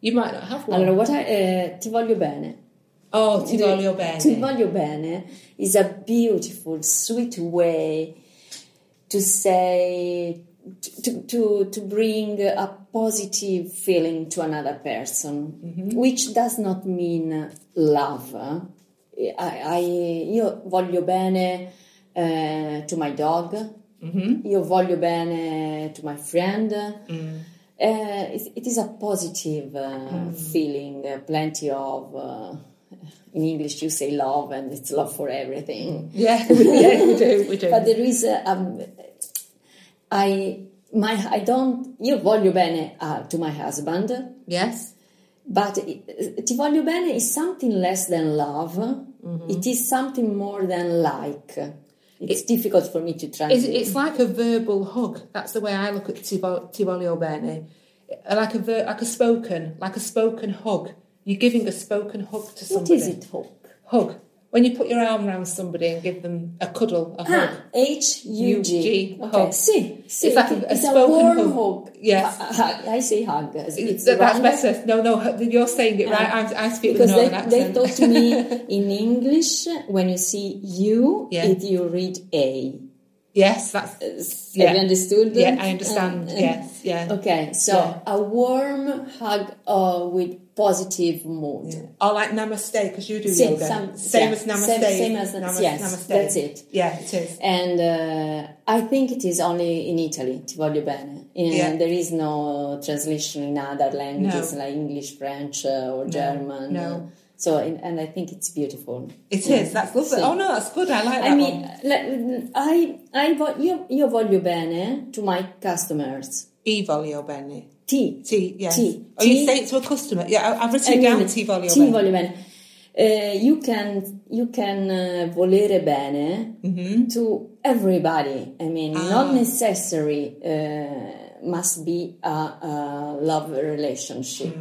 You might not have one. Allora, what I, uh, ti voglio bene. oh, ti voglio bene. Ti voglio bene is a beautiful, sweet way to say, to, to, to bring a positive feeling to another person, Mm-hmm. which does not mean love. I, I, io voglio bene eh, to my dog, Mm-hmm. io voglio bene to my friend. Mm. Uh, it, it is a positive uh, Mm. feeling, uh, plenty of. Uh, in English, you say love, and it's love for everything. Yeah, [LAUGHS] yeah, we do, we do. But there is a, um, I my I don't io voglio bene uh, to my husband, yes, but it- ti voglio bene is something less than love. Mm-hmm. It is something more than like. It's difficult for me to translate. it's like a verbal hug. That's the way I look at ti, vo- ti voglio bene. Like a ver- like a spoken, like a spoken hug. You're giving a spoken hug to what somebody. is it, hope? Hug. When you put your arm around somebody and give them a cuddle, a hug. Ah, H U G. Okay, hug. sì, sì. It's like a- a it's a warm hug. hug. Yes. I, I say hug. It's That- that's better. No, no, you're saying it right. I, I speak with because they, northern they taught to me [LAUGHS] in English when you see you, Yeah. it you read A. yes, that's Have Yeah. you understood? yeah. I understand. Uh, uh, yes, yeah. Okay, so Yeah. a warm hug uh, with positive mood. Or like namaste because you do Sì, yoga. some- same yeah, as namaste. same- same as- Namas- yes, namaste. that's it. Yeah, it is. And uh, I think it is only in Italy, ti voglio bene. In- Yeah. There is no translation in other languages No. like English, French, uh, or German. no. So, and I think it's beautiful. It is. That's lovely. Sì. Oh no, that's good. I like that I mean, one. I, I io, io voglio bene to my customers. E voglio bene. Ti. T, yes. Ti. Oh, you say it to a customer. Yeah, I've written I it down. mean, Ti voglio bene. voglio bene. Uh, you can you can uh, volere bene to everybody. I mean, Ah. not necessary uh, must be a, a love relationship.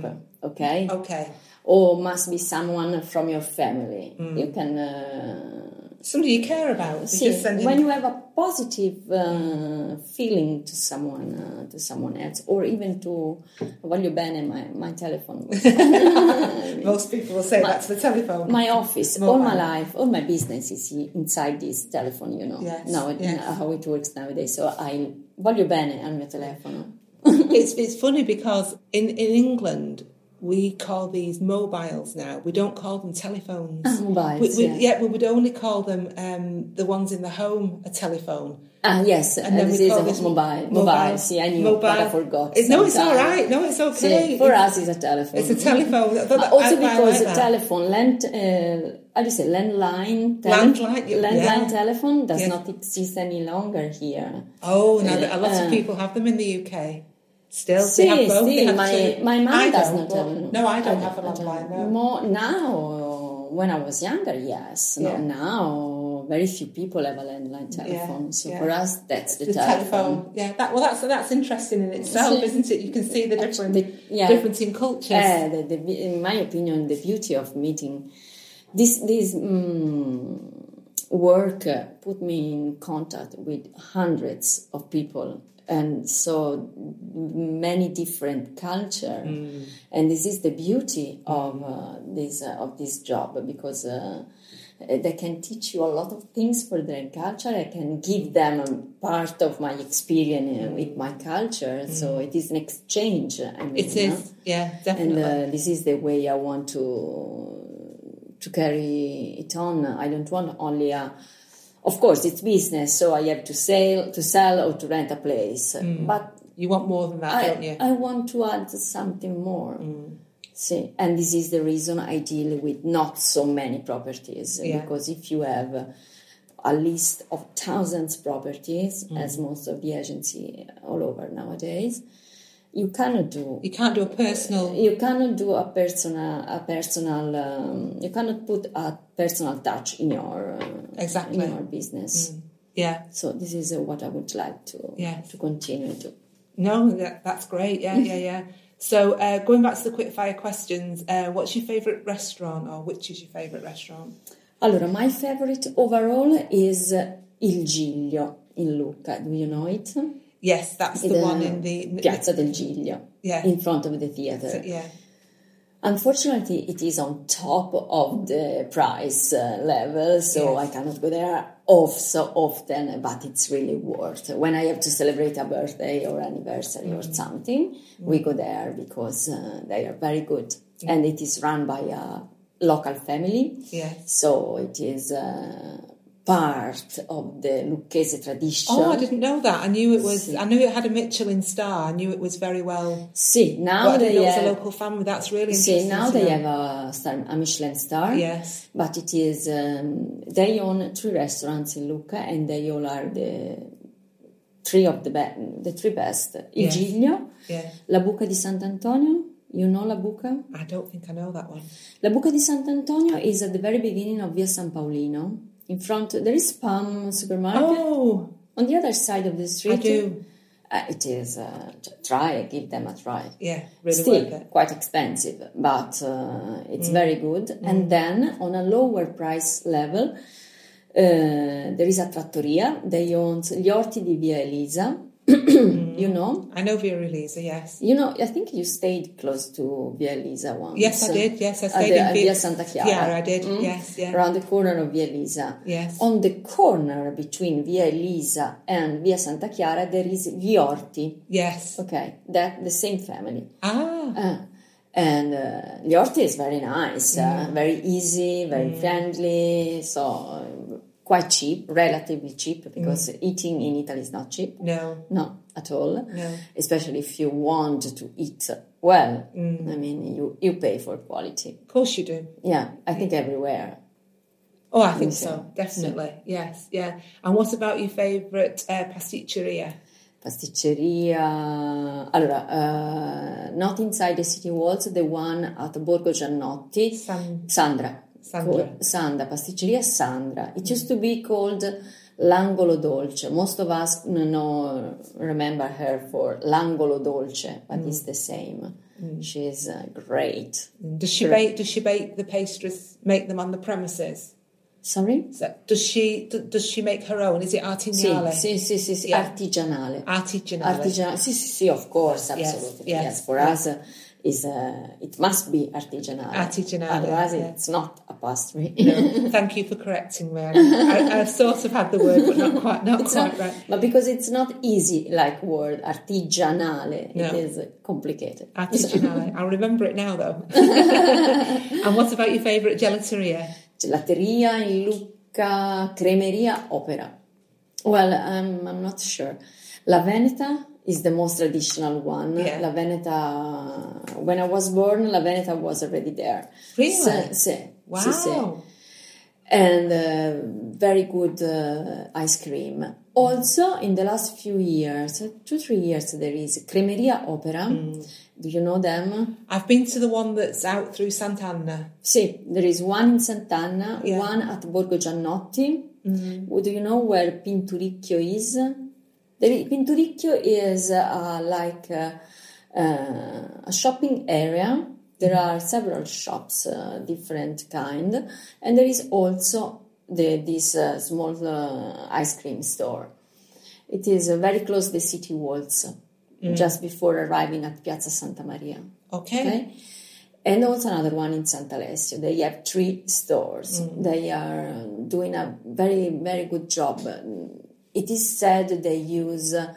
Okay, Okay. Or must be someone from your family. Mm. You can. Uh, Somebody you care about. See, when you have a positive uh, feeling to someone, uh, to someone else, or even to voglio bene my, my telephone, [LAUGHS] Most people will say that to the telephone. my office, Mobile. all my life, all my business is inside this telephone. You know, Yes, now yes. how it works nowadays. So I voglio bene al mio telefono. it's it's funny because in in England we call these mobiles now. We don't call them telephones. Ah, mobiles, We, we, yeah. yeah, we would only call them um, the ones in the home a telephone. Ah, yes, And then this we is call a this mobile. Mobile, see, I knew, but I forgot. It- no, it's all right. No, it's See, okay. for it's, us, it's a telephone. it's a telephone. But Uh, also because like the telephone, land, uh, how do you say, landline, tele- Landline, yeah. telephone does Yes. not exist any longer here. Oh, no, a lot Uh, of people have them in the UK. Still, See, they have both. See, have my, two. my mom I does not have. No, I don't have a landline. No. More now, when I was younger, yes. Yeah. No, now, very few people have a landline telephone. so yeah. for us, that's the, the telephone. telephone. Yeah, that well, that's that's interesting in itself, [LAUGHS] isn't it? You can see the different The- yeah. difference in cultures. Uh, the, the, in my opinion, the beauty of meeting this this mm, work uh, put me in contact with hundreds of people and so many different culture Mm. and this is the beauty of uh, this uh, of this job because uh, they can teach you a lot of things for their culture. I can give them part of my experience uh, with my culture, so it is an exchange. I mean, Mm. It is, yeah, and definitely. uh, this is the way I want to to carry it on. I don't want only a. Of course, it's business, so I have to sell, to sell, or to rent a place. But you want more than that, don't you? I, I want to add something more. See, and this is the reason I deal with not so many properties Yeah. because if you have uh, a list of thousands properties, Mm. as most of the agency all over nowadays, you cannot do you can't do a personal. you cannot do a personal a personal um, you cannot put a personal touch in your uh, Exactly. in your business. Yeah, So this is uh, what I would like to Yes. to continue to. no, that, that's great. Yeah, yeah, yeah. [LAUGHS] So uh, going back to the quick fire questions, uh, what's your favourite restaurant, or which is your favourite restaurant? Allora, my favorite overall is uh, Il Giglio in Lucca. Do you know it? Yes, that's the, one in the Piazza del Giglio, Yeah. in front of the theater. Yeah, Unfortunately, it is on top of the price uh, level, so Yes. I cannot go there off so often, but it's really worth. When I have to celebrate a birthday or anniversary or something, we go there because uh, they are very good. And it is run by a local family, yeah. so it is uh, part of the Lucchese tradition. Oh, I didn't know that. I knew it was. Sì. I knew it had a Michelin star. I knew it was very well. See, now But I didn't they know it was a have, local family. That's really see, interesting. now they have a, star, a Michelin star. Yes. But it is um, they own three restaurants in Lucca, and they all are the three of the be- the three best. Yes. Giglio, Yeah. La Buca di Sant'Antonio. You know La Buca? I don't think I know that one. La Buca di Sant'Antonio is at the very beginning of Via San Paolino. In front, there is Palm Supermarket. Oh, On the other side of the street, I do. Uh, it is. Uh, try, give them a try. Yeah, really Still quite expensive, but uh, it's very good. And then on a lower price level, uh, there is a trattoria. They own gli orti di Via Elisa. [CLEARS THROAT] you know, I know Via Elisa. Yes. you know. I think you stayed close to Via Elisa once. Yes, I did. Yes, I At stayed the- in Via, Santa Chiara. Chiara, I did. Mm? Yes, yeah. Around the corner of Via Elisa. Yes. On the corner between Via Elisa and Via Santa Chiara, there is Gli Orti. Yes. Okay, that the same family. Ah, Uh, and uh, the orti is very nice, uh, very easy, very friendly, so uh, quite cheap, relatively cheap, because eating in Italy is not cheap. no. No, at all. No. Especially if you want to eat well. I mean, you, you pay for quality. Of course you do. Yeah, I think everywhere. Oh, I think so. Definitely. Yes. Yeah. And what about your favourite uh, pasticceria? Pasticceria. Allora, uh, not inside the city walls, the one at Borgo Giannotti. San- Sandra. Sandra. Sandra, Pasticceria Sandra. It used to be called L'Angolo Dolce. Most of us know, remember her for L'Angolo Dolce, but it's the same. She's uh, great. Does she bake? Does she bake the pastries? Make them on the premises? Sorry? So does she? Does she make her own? Is it artigianale? sì, sì, sì, sì, Yeah. artigianale. Artigianale. Artigianale, sì, sì, sì, of course, Yes, absolutely. yes, Yes, for yes. us, uh, is uh, it must be artigianale. Artigianale, Otherwise, yeah. it's not a pastry. [LAUGHS] No, thank you for correcting me. I, I've sort of had the word, but not quite, not It's quite not- right. But because it's not easy like word artigianale, No. it is complicated. Artigianale. [LAUGHS] I'll remember it now, though. [LAUGHS] and what about your favourite gelateria? Gelateria in Lucca, cremeria, opera. Well, I'm, I'm not sure. La Veneta is the most traditional one. Yeah. La Veneta, when I was born, La Veneta was already there. Really? Sì, sì, Wow. sì, sì. and uh, very good uh, ice cream. Also, in the last few years, two three years, there is Cremeria Opera. Mm. Do you know them? I've been to the one that's out through Sant'Anna. Sì, there is one in Sant'Anna, Yeah. one at Borgo Giannotti. Do you know where Pinturicchio is? Is, Pinturicchio is uh, like uh, uh, a shopping area. There are several shops, uh, different kind, and there is also the, this uh, small uh, ice cream store. It is very close to the city walls, just before arriving at Piazza Santa Maria. Okay. Okay. And also another one in Sant'Alessio. They have three stores. They are doing a very, very good job. It is said they use uh,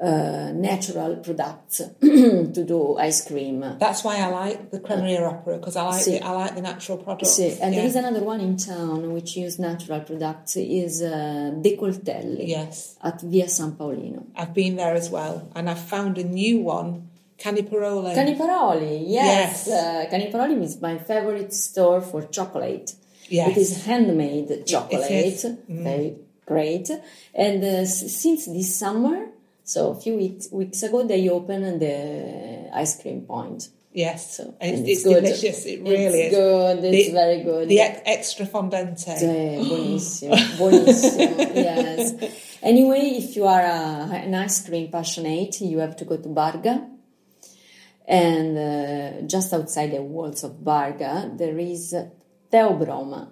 uh, natural products [CLEARS THROAT] to do ice cream. That's why I like the Cremeria Opera because I like Sì. the, I like the natural products. See, and there Yeah. is another one in town which use natural products is uh, De Coltelli Yes, at Via San Paolino. I've been there as well, and I've found a new one, Caniparole. Caniparoli, yes. Yes. Uh, Caniparoli is my favorite store for chocolate. Yes. It is handmade chocolate, is. Mm. very great. And uh, since this summer, so a few weeks, weeks ago, they opened the ice cream point. yes, So, and it's, and it's it's good. delicious. It really it's is. good, it's The- very good. The ex- extra fondente. Eh, buonissimo, [GASPS] buonissimo, yes. Anyway, if you are a, an ice cream passionate, you have to go to Barga. And uh, just outside the walls of Barga, there is Teobroma.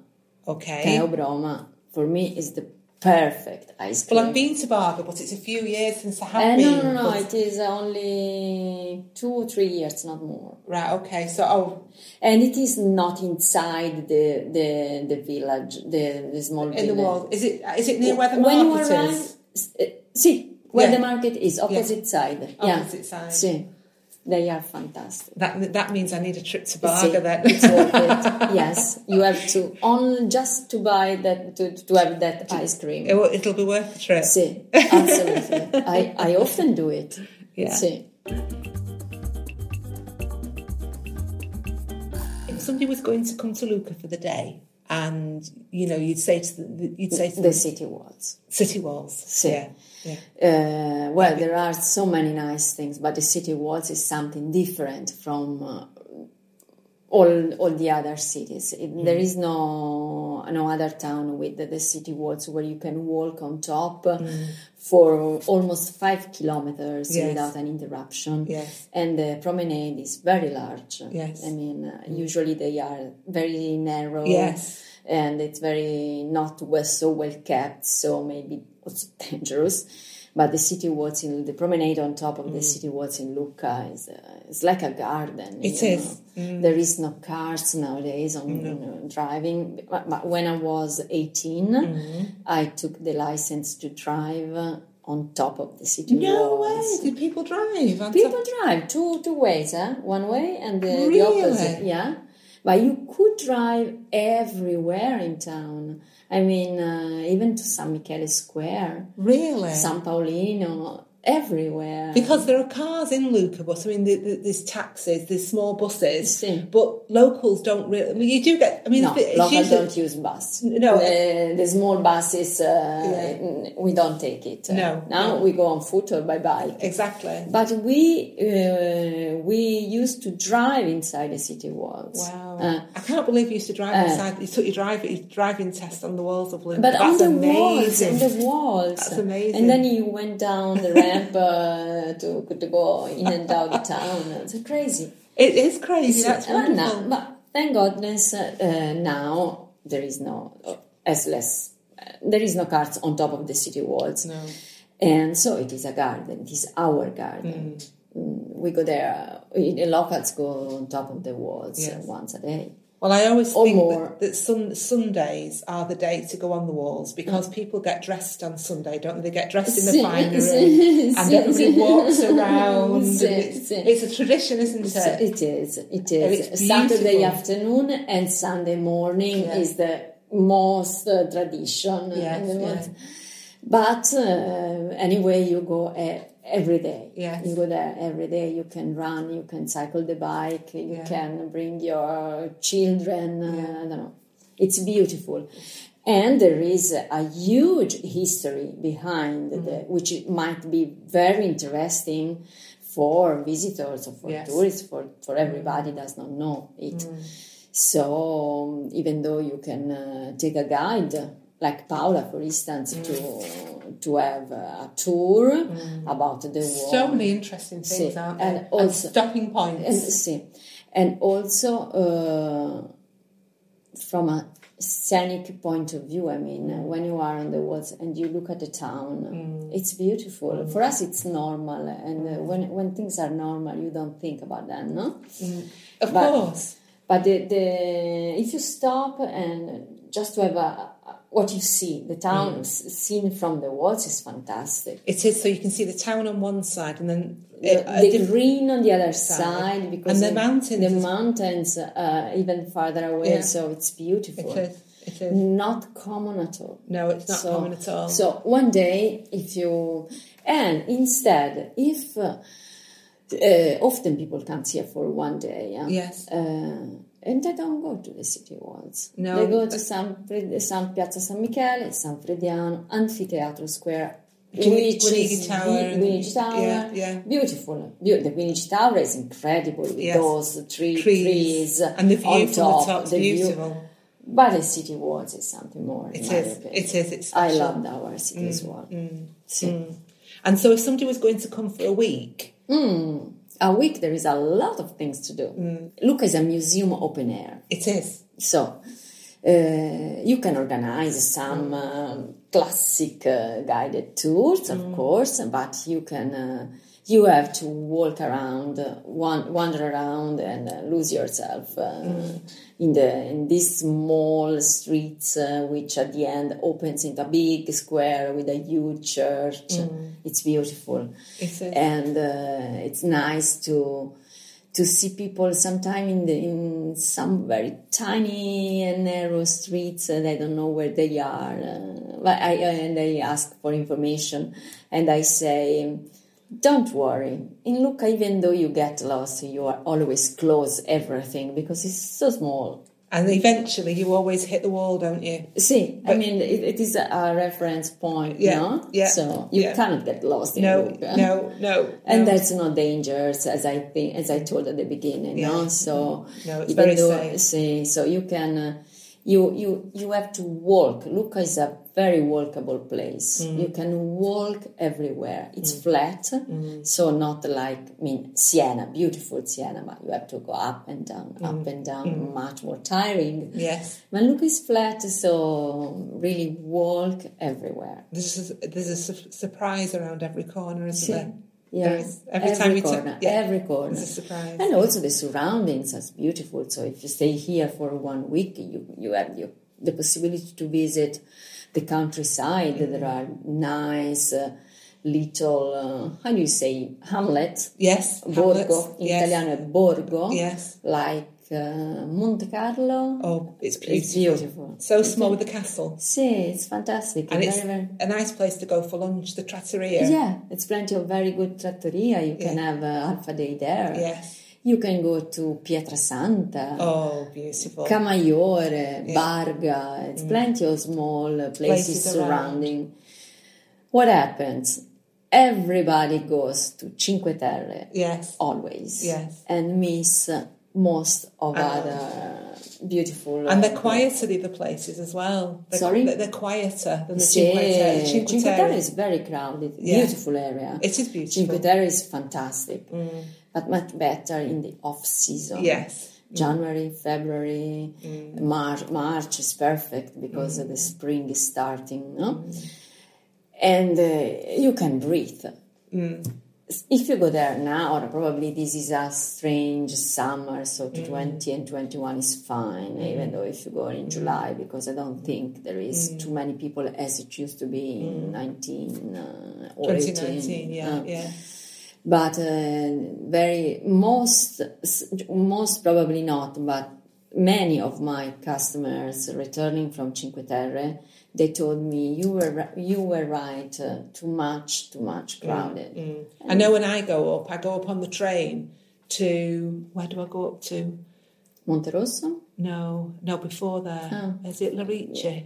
Okay. Teobroma, for me, is the perfect ice cream. Well, I've been to Barga, but it's a few years since I have Uh, been. no, no, no, but- it is only two or three years, not more. Right. Okay. So, oh, And it is not inside the the, the village, the, the small in the world. is it? Is it near where the when you market arrive, is? uh, see where Yeah. the market is, opposite side. Opposite yeah. side. See, they are fantastic. That that means I need a trip to See, Barga then. it's worth [LAUGHS] it. Yes, you have to only just to buy that to, to have that ice cream. It will, it'll be worth the trip. See, absolutely. I, I often do it. Yeah. See. If somebody was going to come to Lucca for the day, and you know, you'd say to the, you'd say to The them, city walls. city walls. Yeah. Yeah. Uh, well, there are so many nice things, but the city walls is something different from uh, all all the other cities. It, Mm. There is no no other town with the, the city walls where you can walk on top uh, for almost five kilometers Mm. Yes. without an interruption. Yes. And the promenade is very large. Yes. I mean, uh, usually they are very narrow Yes. and it's very not well, so well kept, so maybe also [LAUGHS] dangerous. But the city walls in the promenade on top of the city walls in Lucca is uh, it's like a garden. Mm. It is. know. There is no cars nowadays on you know, driving. But, but when I was 18, Mm-hmm. I took the license to drive on top of the city No walls. way. Did people drive? People top- drive two two ways, huh? One way and the, the opposite. Yeah, but you could drive everywhere in town. I mean, uh, even to San Michele Square, Really? San Paolino, everywhere. Because there are cars in Lucca, but I mean, the, the, there's taxis, there's small buses, but locals don't really. I mean, you do get. I mean, no, locals usually- don't use bus. No. the, the small buses, uh, we don't take it. No, now no. we go on foot or by bike. exactly. But we uh, we used to drive inside the city walls. Wow, Uh, I can't believe you used to drive uh, inside. You took your drive, your driving test on the walls of Lucca. But That's on the amazing. walls, on the walls. That's amazing. And then you went down the ramp [LAUGHS] uh, to, to go in and out the town. It's crazy. It is crazy. That's Uh, no, but thank goodness uh, uh, now there is no uh, as less uh, there is no cars on top of the city walls. No. And so it is a garden. It is our garden. Mm, We go there. Uh, the locals go on top of the walls uh, Yes. once a day. Well, I always Or think more. that, that sun, Sundays are the day to go on the walls because people get dressed on Sunday, don't they? They get dressed in the finery [LAUGHS] and everybody walks around. It's, it's a tradition, isn't it? It is. It is. Saturday afternoon and Sunday morning Yeah. is the most uh, tradition. uh, Yes, yeah. But uh, anyway, you go uh, every day. Yes. You go there every day. You can run. You can cycle the bike. You Yeah. can bring your children. Uh, I don't know. It's beautiful. And there is a huge history behind Mm-hmm. the, which might be very interesting for visitors or for Yes. tourists, for, for everybody does not know it. Mm. So even though you can uh, take a guide, like Paola, for instance, Mm. to to have a tour about the war. So many interesting things, Sì, aren't and there? also- stopping points. And, see, and also uh, from a scenic point of view. I mean, uh, when you are on the walls and you look at the town, Mm. it's beautiful. For us, it's normal, and uh, when when things are normal, you don't think about them, no? Of But- course. But the, the if you stop and just to have a, what you see, the town Mm. seen from the walls is fantastic. It is so you can see the town on one side and then The, the green on the other side. side, because And the mountains the mountains uh, even farther away, Yeah. so it's beautiful. It is. It is. Not common at all. No, it's not So- common at all. So one day, if you and instead, if uh, uh, often people come here for one day, yeah, Yes. And they don't go to the city walls. No. they go to San, San Piazza San Michele, San Frediano, Amphitheatro Square. Guinigi is Tower be- and- Guinigi Tower, yeah, yeah. beautiful. Beau- The Guinigi Tower is incredible with Yes. those three trees, trees, and the view on from top, the top's the view- beautiful. but the city walls is something more. It is. It is. It's I loved our city as well. Sì. Mm. And so, if somebody was going to come for a week, Mm. A week there is a lot of things to do. Mm. Lucca is a museum open air, it is. so uh, you can organize some um, classic uh, guided tours, of Mm. course, but you can. Uh, you have to walk around, uh, wander around, and uh, lose yourself uh, Mm. in the in these small streets, uh, which at the end opens into a big square with a huge church. Mm. It's beautiful It is. and uh, it's nice to to see people sometime in the in some very tiny and narrow streets and I don't know where they are uh, but I and they ask for information and I say don't worry. In Lucca even though you get lost you are always close everything because it's so small And eventually, you always hit the wall, don't you? See, I mean, it, it is a, reference point, Yeah, no? yeah, So you yeah. cannot get lost in No, no, no. and no. that's not dangerous as i think as i told at the beginning Yeah. no so No, it's very though safe. see, so you can uh, you you you have to walk. Lucca is a very walkable place. Mm. you can walk everywhere. It's flat Mm. so not like i mean siena beautiful siena but you have to go up and down Mm. up and down much more tiring. Yes. but Lucca is flat so really walk everywhere. There's a, there's a su- surprise around every corner, isn't yeah There is. Every, time you corner, turn, yeah, every corner there's a surprise. And also the surroundings are beautiful. So if you stay here for one week, you, you have you, the possibility to visit the countryside. There are nice uh, little, uh, how do you say, hamlet, Yes. borgo. hamlets, In yes. Italiano borgo. Yes. Like uh, Monte Carlo. Oh, it's beautiful. It's beautiful. So small with the castle. Sì, it's fantastic. And very, it's very, a nice place to go for lunch, the trattoria. yeah, it's plenty of very good trattoria. You can have uh, half a day there. Yes. You can go to Pietrasanta. Oh, beautiful. Camaiore, Barga, it's plenty of small uh, places, Mm. Places surrounding. What happens? Everybody goes to Cinque Terre Yes. always, Yes. and miss most of Ah. other beautiful. And uh, they're quieter, the other places as well. They're, Sorry? They're, they're quieter than the Sì, Cinque Terre. Cinque Cinque Terre Terre is very crowded, Yeah. beautiful area. It is beautiful. Cinque Terre is fantastic, but much better in the off season. Yes. January, February, Mm. March. March is perfect because the spring is starting, no? Mm. And uh, you can breathe. Mm. If you go there now, or probably this is a strange summer, so Mm. 20 and 21 is fine, even though if you go in July, because I don't think there is Mm. too many people as it used to be in 19 uh, or 2019, 18. yeah, uh, yeah. but uh, very most most probably not but many of my customers returning from Cinque Terre they told me you were you were right uh, too much too much crowded I know when I go up, I go up on the train to where do I go up to? Monterosso No, no, before there. Oh. Is it Larice?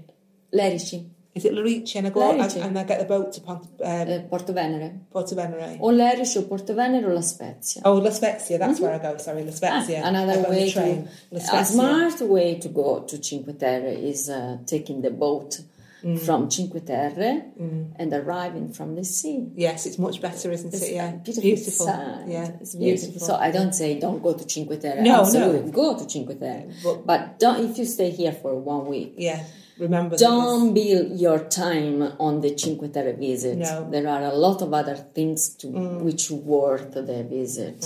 Lerici Is it Larice? And I go Lerici. and I get the boat to Pont, um, eh, Porto Venere Porto Venere. Or Lerici or Porto Venere or La Spezia Oh, La Spezia, that's where I go. Sorry, La Spezia. Ah, another I go on the way to a smart way to go to Cinque Terre is uh, taking the boat from Cinque Terre and arriving from the sea. Yes, it's much better, isn't It's it? Yeah, beautiful, beautiful. Yeah, it's beautiful. So I don't say don't go to Cinque Terre. No, no. Absolutely, go to Cinque Terre. But- But, don't if you stay here for one week. yeah. Remember, Don't build your time on the Cinque Terre visit. No. Mm. There are a lot of other things to which worth the visit.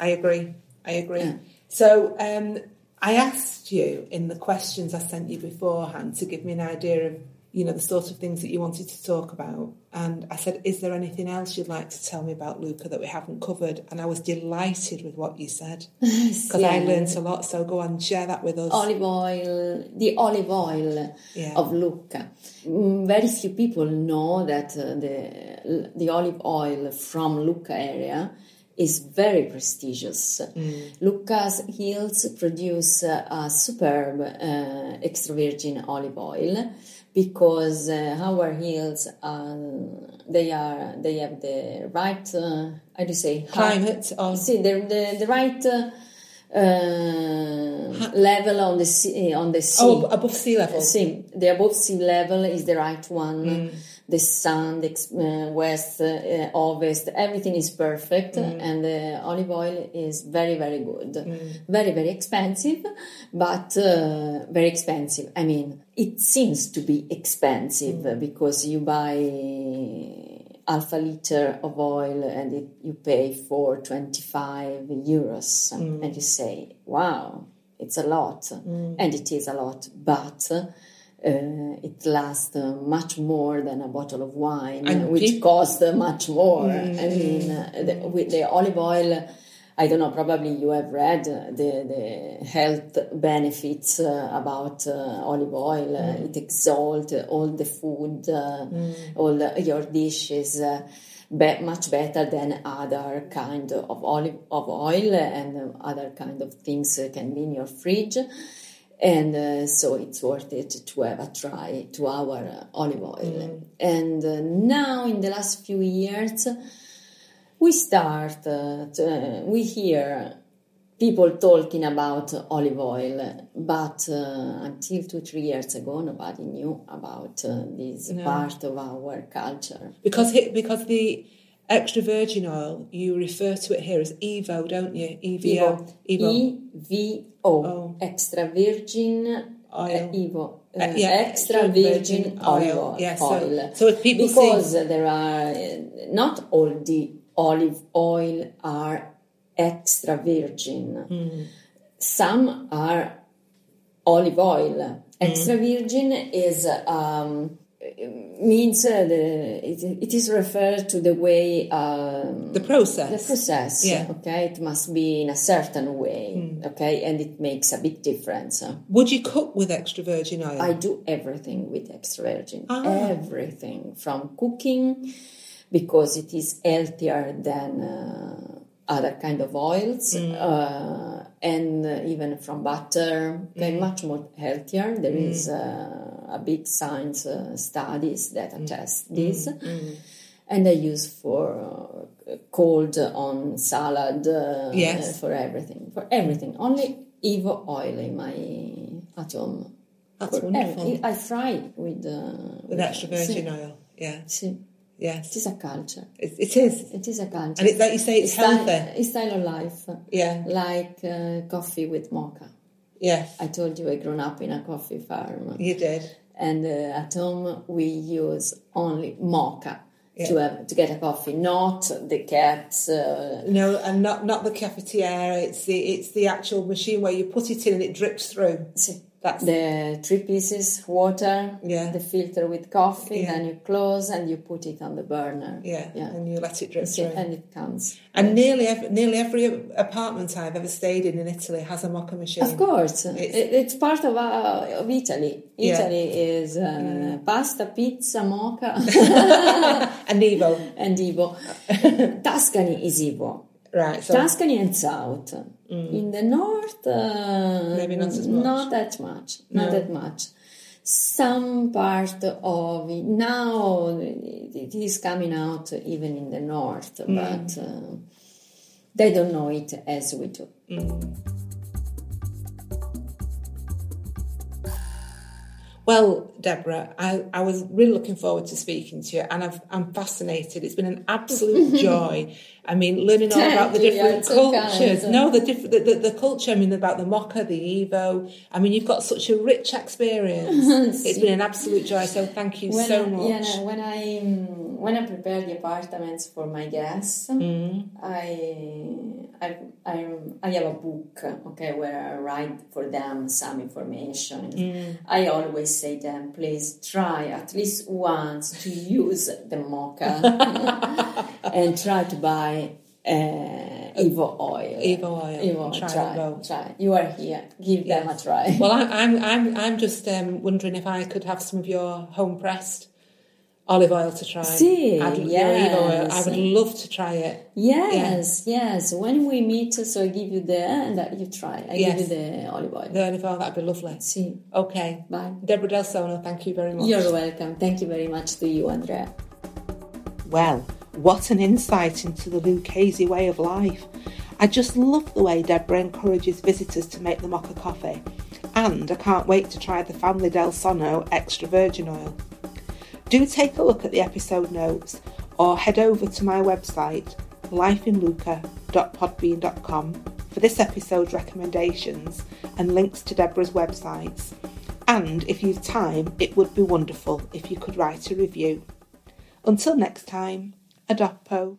I agree. I agree. Yeah. So um, I asked you in the questions I sent you beforehand to give me an idea of you know the sort of things that you wanted to talk about, and I said, "Is there anything else you'd like to tell me about Lucca that we haven't covered?" And I was delighted with what you said [LAUGHS] because I Yeah. learnt a lot. So go on, share that with us. Olive oil, the olive oil Yeah. of Lucca. Mm, Very few people know that uh, the the olive oil from Lucca area is very prestigious. Lucca's hills produce uh, a superb uh, extra virgin olive oil because uh, our hills are they are they have the right uh, how do you say? Climate or See the the, the right uh, uh, level on the sea, on the sea. oh above sea level. See, the above sea level is the right one. The sun, the uh, west, uh, ovest, everything is perfect, and the olive oil is very, very good. Very, very expensive, but uh, very expensive. I mean, it seems to be expensive uh, because you buy half a liter of oil and it, you pay for 25 euros and you say. Wow it's a lot. And it is a lot but uh, it lasts uh, much more than a bottle of wine And which peop- costs uh, much more. I mean uh, the, with the olive oil I don't know. Probably you have read the the health benefits uh, about uh, olive oil. Uh, it exalts all the food, uh, all the, your dishes. Uh, be- much better than other kind of olive of oil and other kind of things can be in your fridge and uh, so it's worth it to have a try to our uh, olive oil and uh, now in the last few years we start uh, to, we hear people talking about olive oil but uh, until two three years ago nobody knew about uh, this part of our culture Because he, because the extra virgin oil, you refer to it here as Evo, don't you? EVO. Evo. E-V-O, Oh. extra virgin Oil. uh, Evo. Uh, Uh, yeah, extra virgin, virgin oil. oil. Yeah, so- oil. so if people because there are uh, not all the olive oil are extra virgin. Hmm. Some are olive oil. Extra virgin is um, means uh, the, it, it is referred to the way um, The process. the process. Yeah. Okay, it must be in a certain way. Okay, and it makes a big difference. Would you cook with extra virgin oil? I do everything with extra virgin. Ah. Everything from cooking because it is healthier than uh, other kind of oils, uh, and uh, even from butter. Okay, much more healthier. There is uh, a big science uh, studies that attest this. And I use for uh, cold on salad, uh, Yes. for everything, for everything. Only Evo oil in my at home. That's For wonderful. I fry with uh, with extra virgin sì, oil. Yeah. Yes. It is a culture. It, it is. It is a culture. And it's like you say, it's style, healthy. It's style of life. Yeah. Like uh, coffee with mocha. Yes. I told you I grew up in a coffee farm, You did. and uh, at home we use only mocha to have to get a coffee, not the cats. Uh, No, and not not the cafetiere. It's the it's the actual machine where you put it in and it drips through. sì. That's the three pieces water, Yeah. the filter with coffee, Yeah. then you close and you put it on the burner. yeah, yeah. and you let it drip through. and it comes. And nearly every, nearly every apartment I've ever stayed in in Italy has a mocha machine. Of course, It's- it's part of, uh, of Italy. Yeah. Italy is uh, pasta, pizza, mocha, [LAUGHS] And Evo. [LAUGHS] and Ivo. [LAUGHS] Tuscany is Ivo. Right. So Tuscany and South. In the north, uh, Maybe not as much. Not that much. Not that much. Some part of it now it is coming out even in the north, Mm. but uh, they don't know it as we do. Well, Deborah, I, I was really looking forward to speaking to you, and I've, I'm fascinated. It's been an absolute [LAUGHS] joy. I mean, learning all about the different yeah, cultures. kind. no, the different the, the, the culture. I mean, about the Mocha, the Evo. I mean, you've got such a rich experience. [LAUGHS] it's been an absolute joy. So thank you when so I, much. Yeah, when I mm, when I prepare the apartments for my guests, Mm. I, I I I have a book, okay, where I write for them some information. Mm. I always say them, please try at least once to use the mocha [LAUGHS] and try to buy uh, Evo oil. Evo oil. Evo, Try try, try. You are here. Give them a try. Well, I, I'm I'm I'm just um, wondering if I could have some of your home pressed olive oil to try. Si, I'd, your Evo oil. I would love to try it. Yes, yes. When we meet, so I give you the and you try. I Yes. give you the olive oil. The olive oil that'd be lovely. See, Okay. bye. Deborah Del Sono, thank you very much. You're welcome. Thank you very much to you, Andrea. Well, what an insight into the Lucchese way of life. I just love the way Deborah encourages visitors to make the mocha coffee, and I can't wait to try the Family Del Sono extra virgin oil. Do take a look at the episode notes or head over to my website, lifeinlucca.podbean.com, for this episode's recommendations and links to Deborah's websites. And if you've time, it would be wonderful if you could write a review. Until next time, Adopo.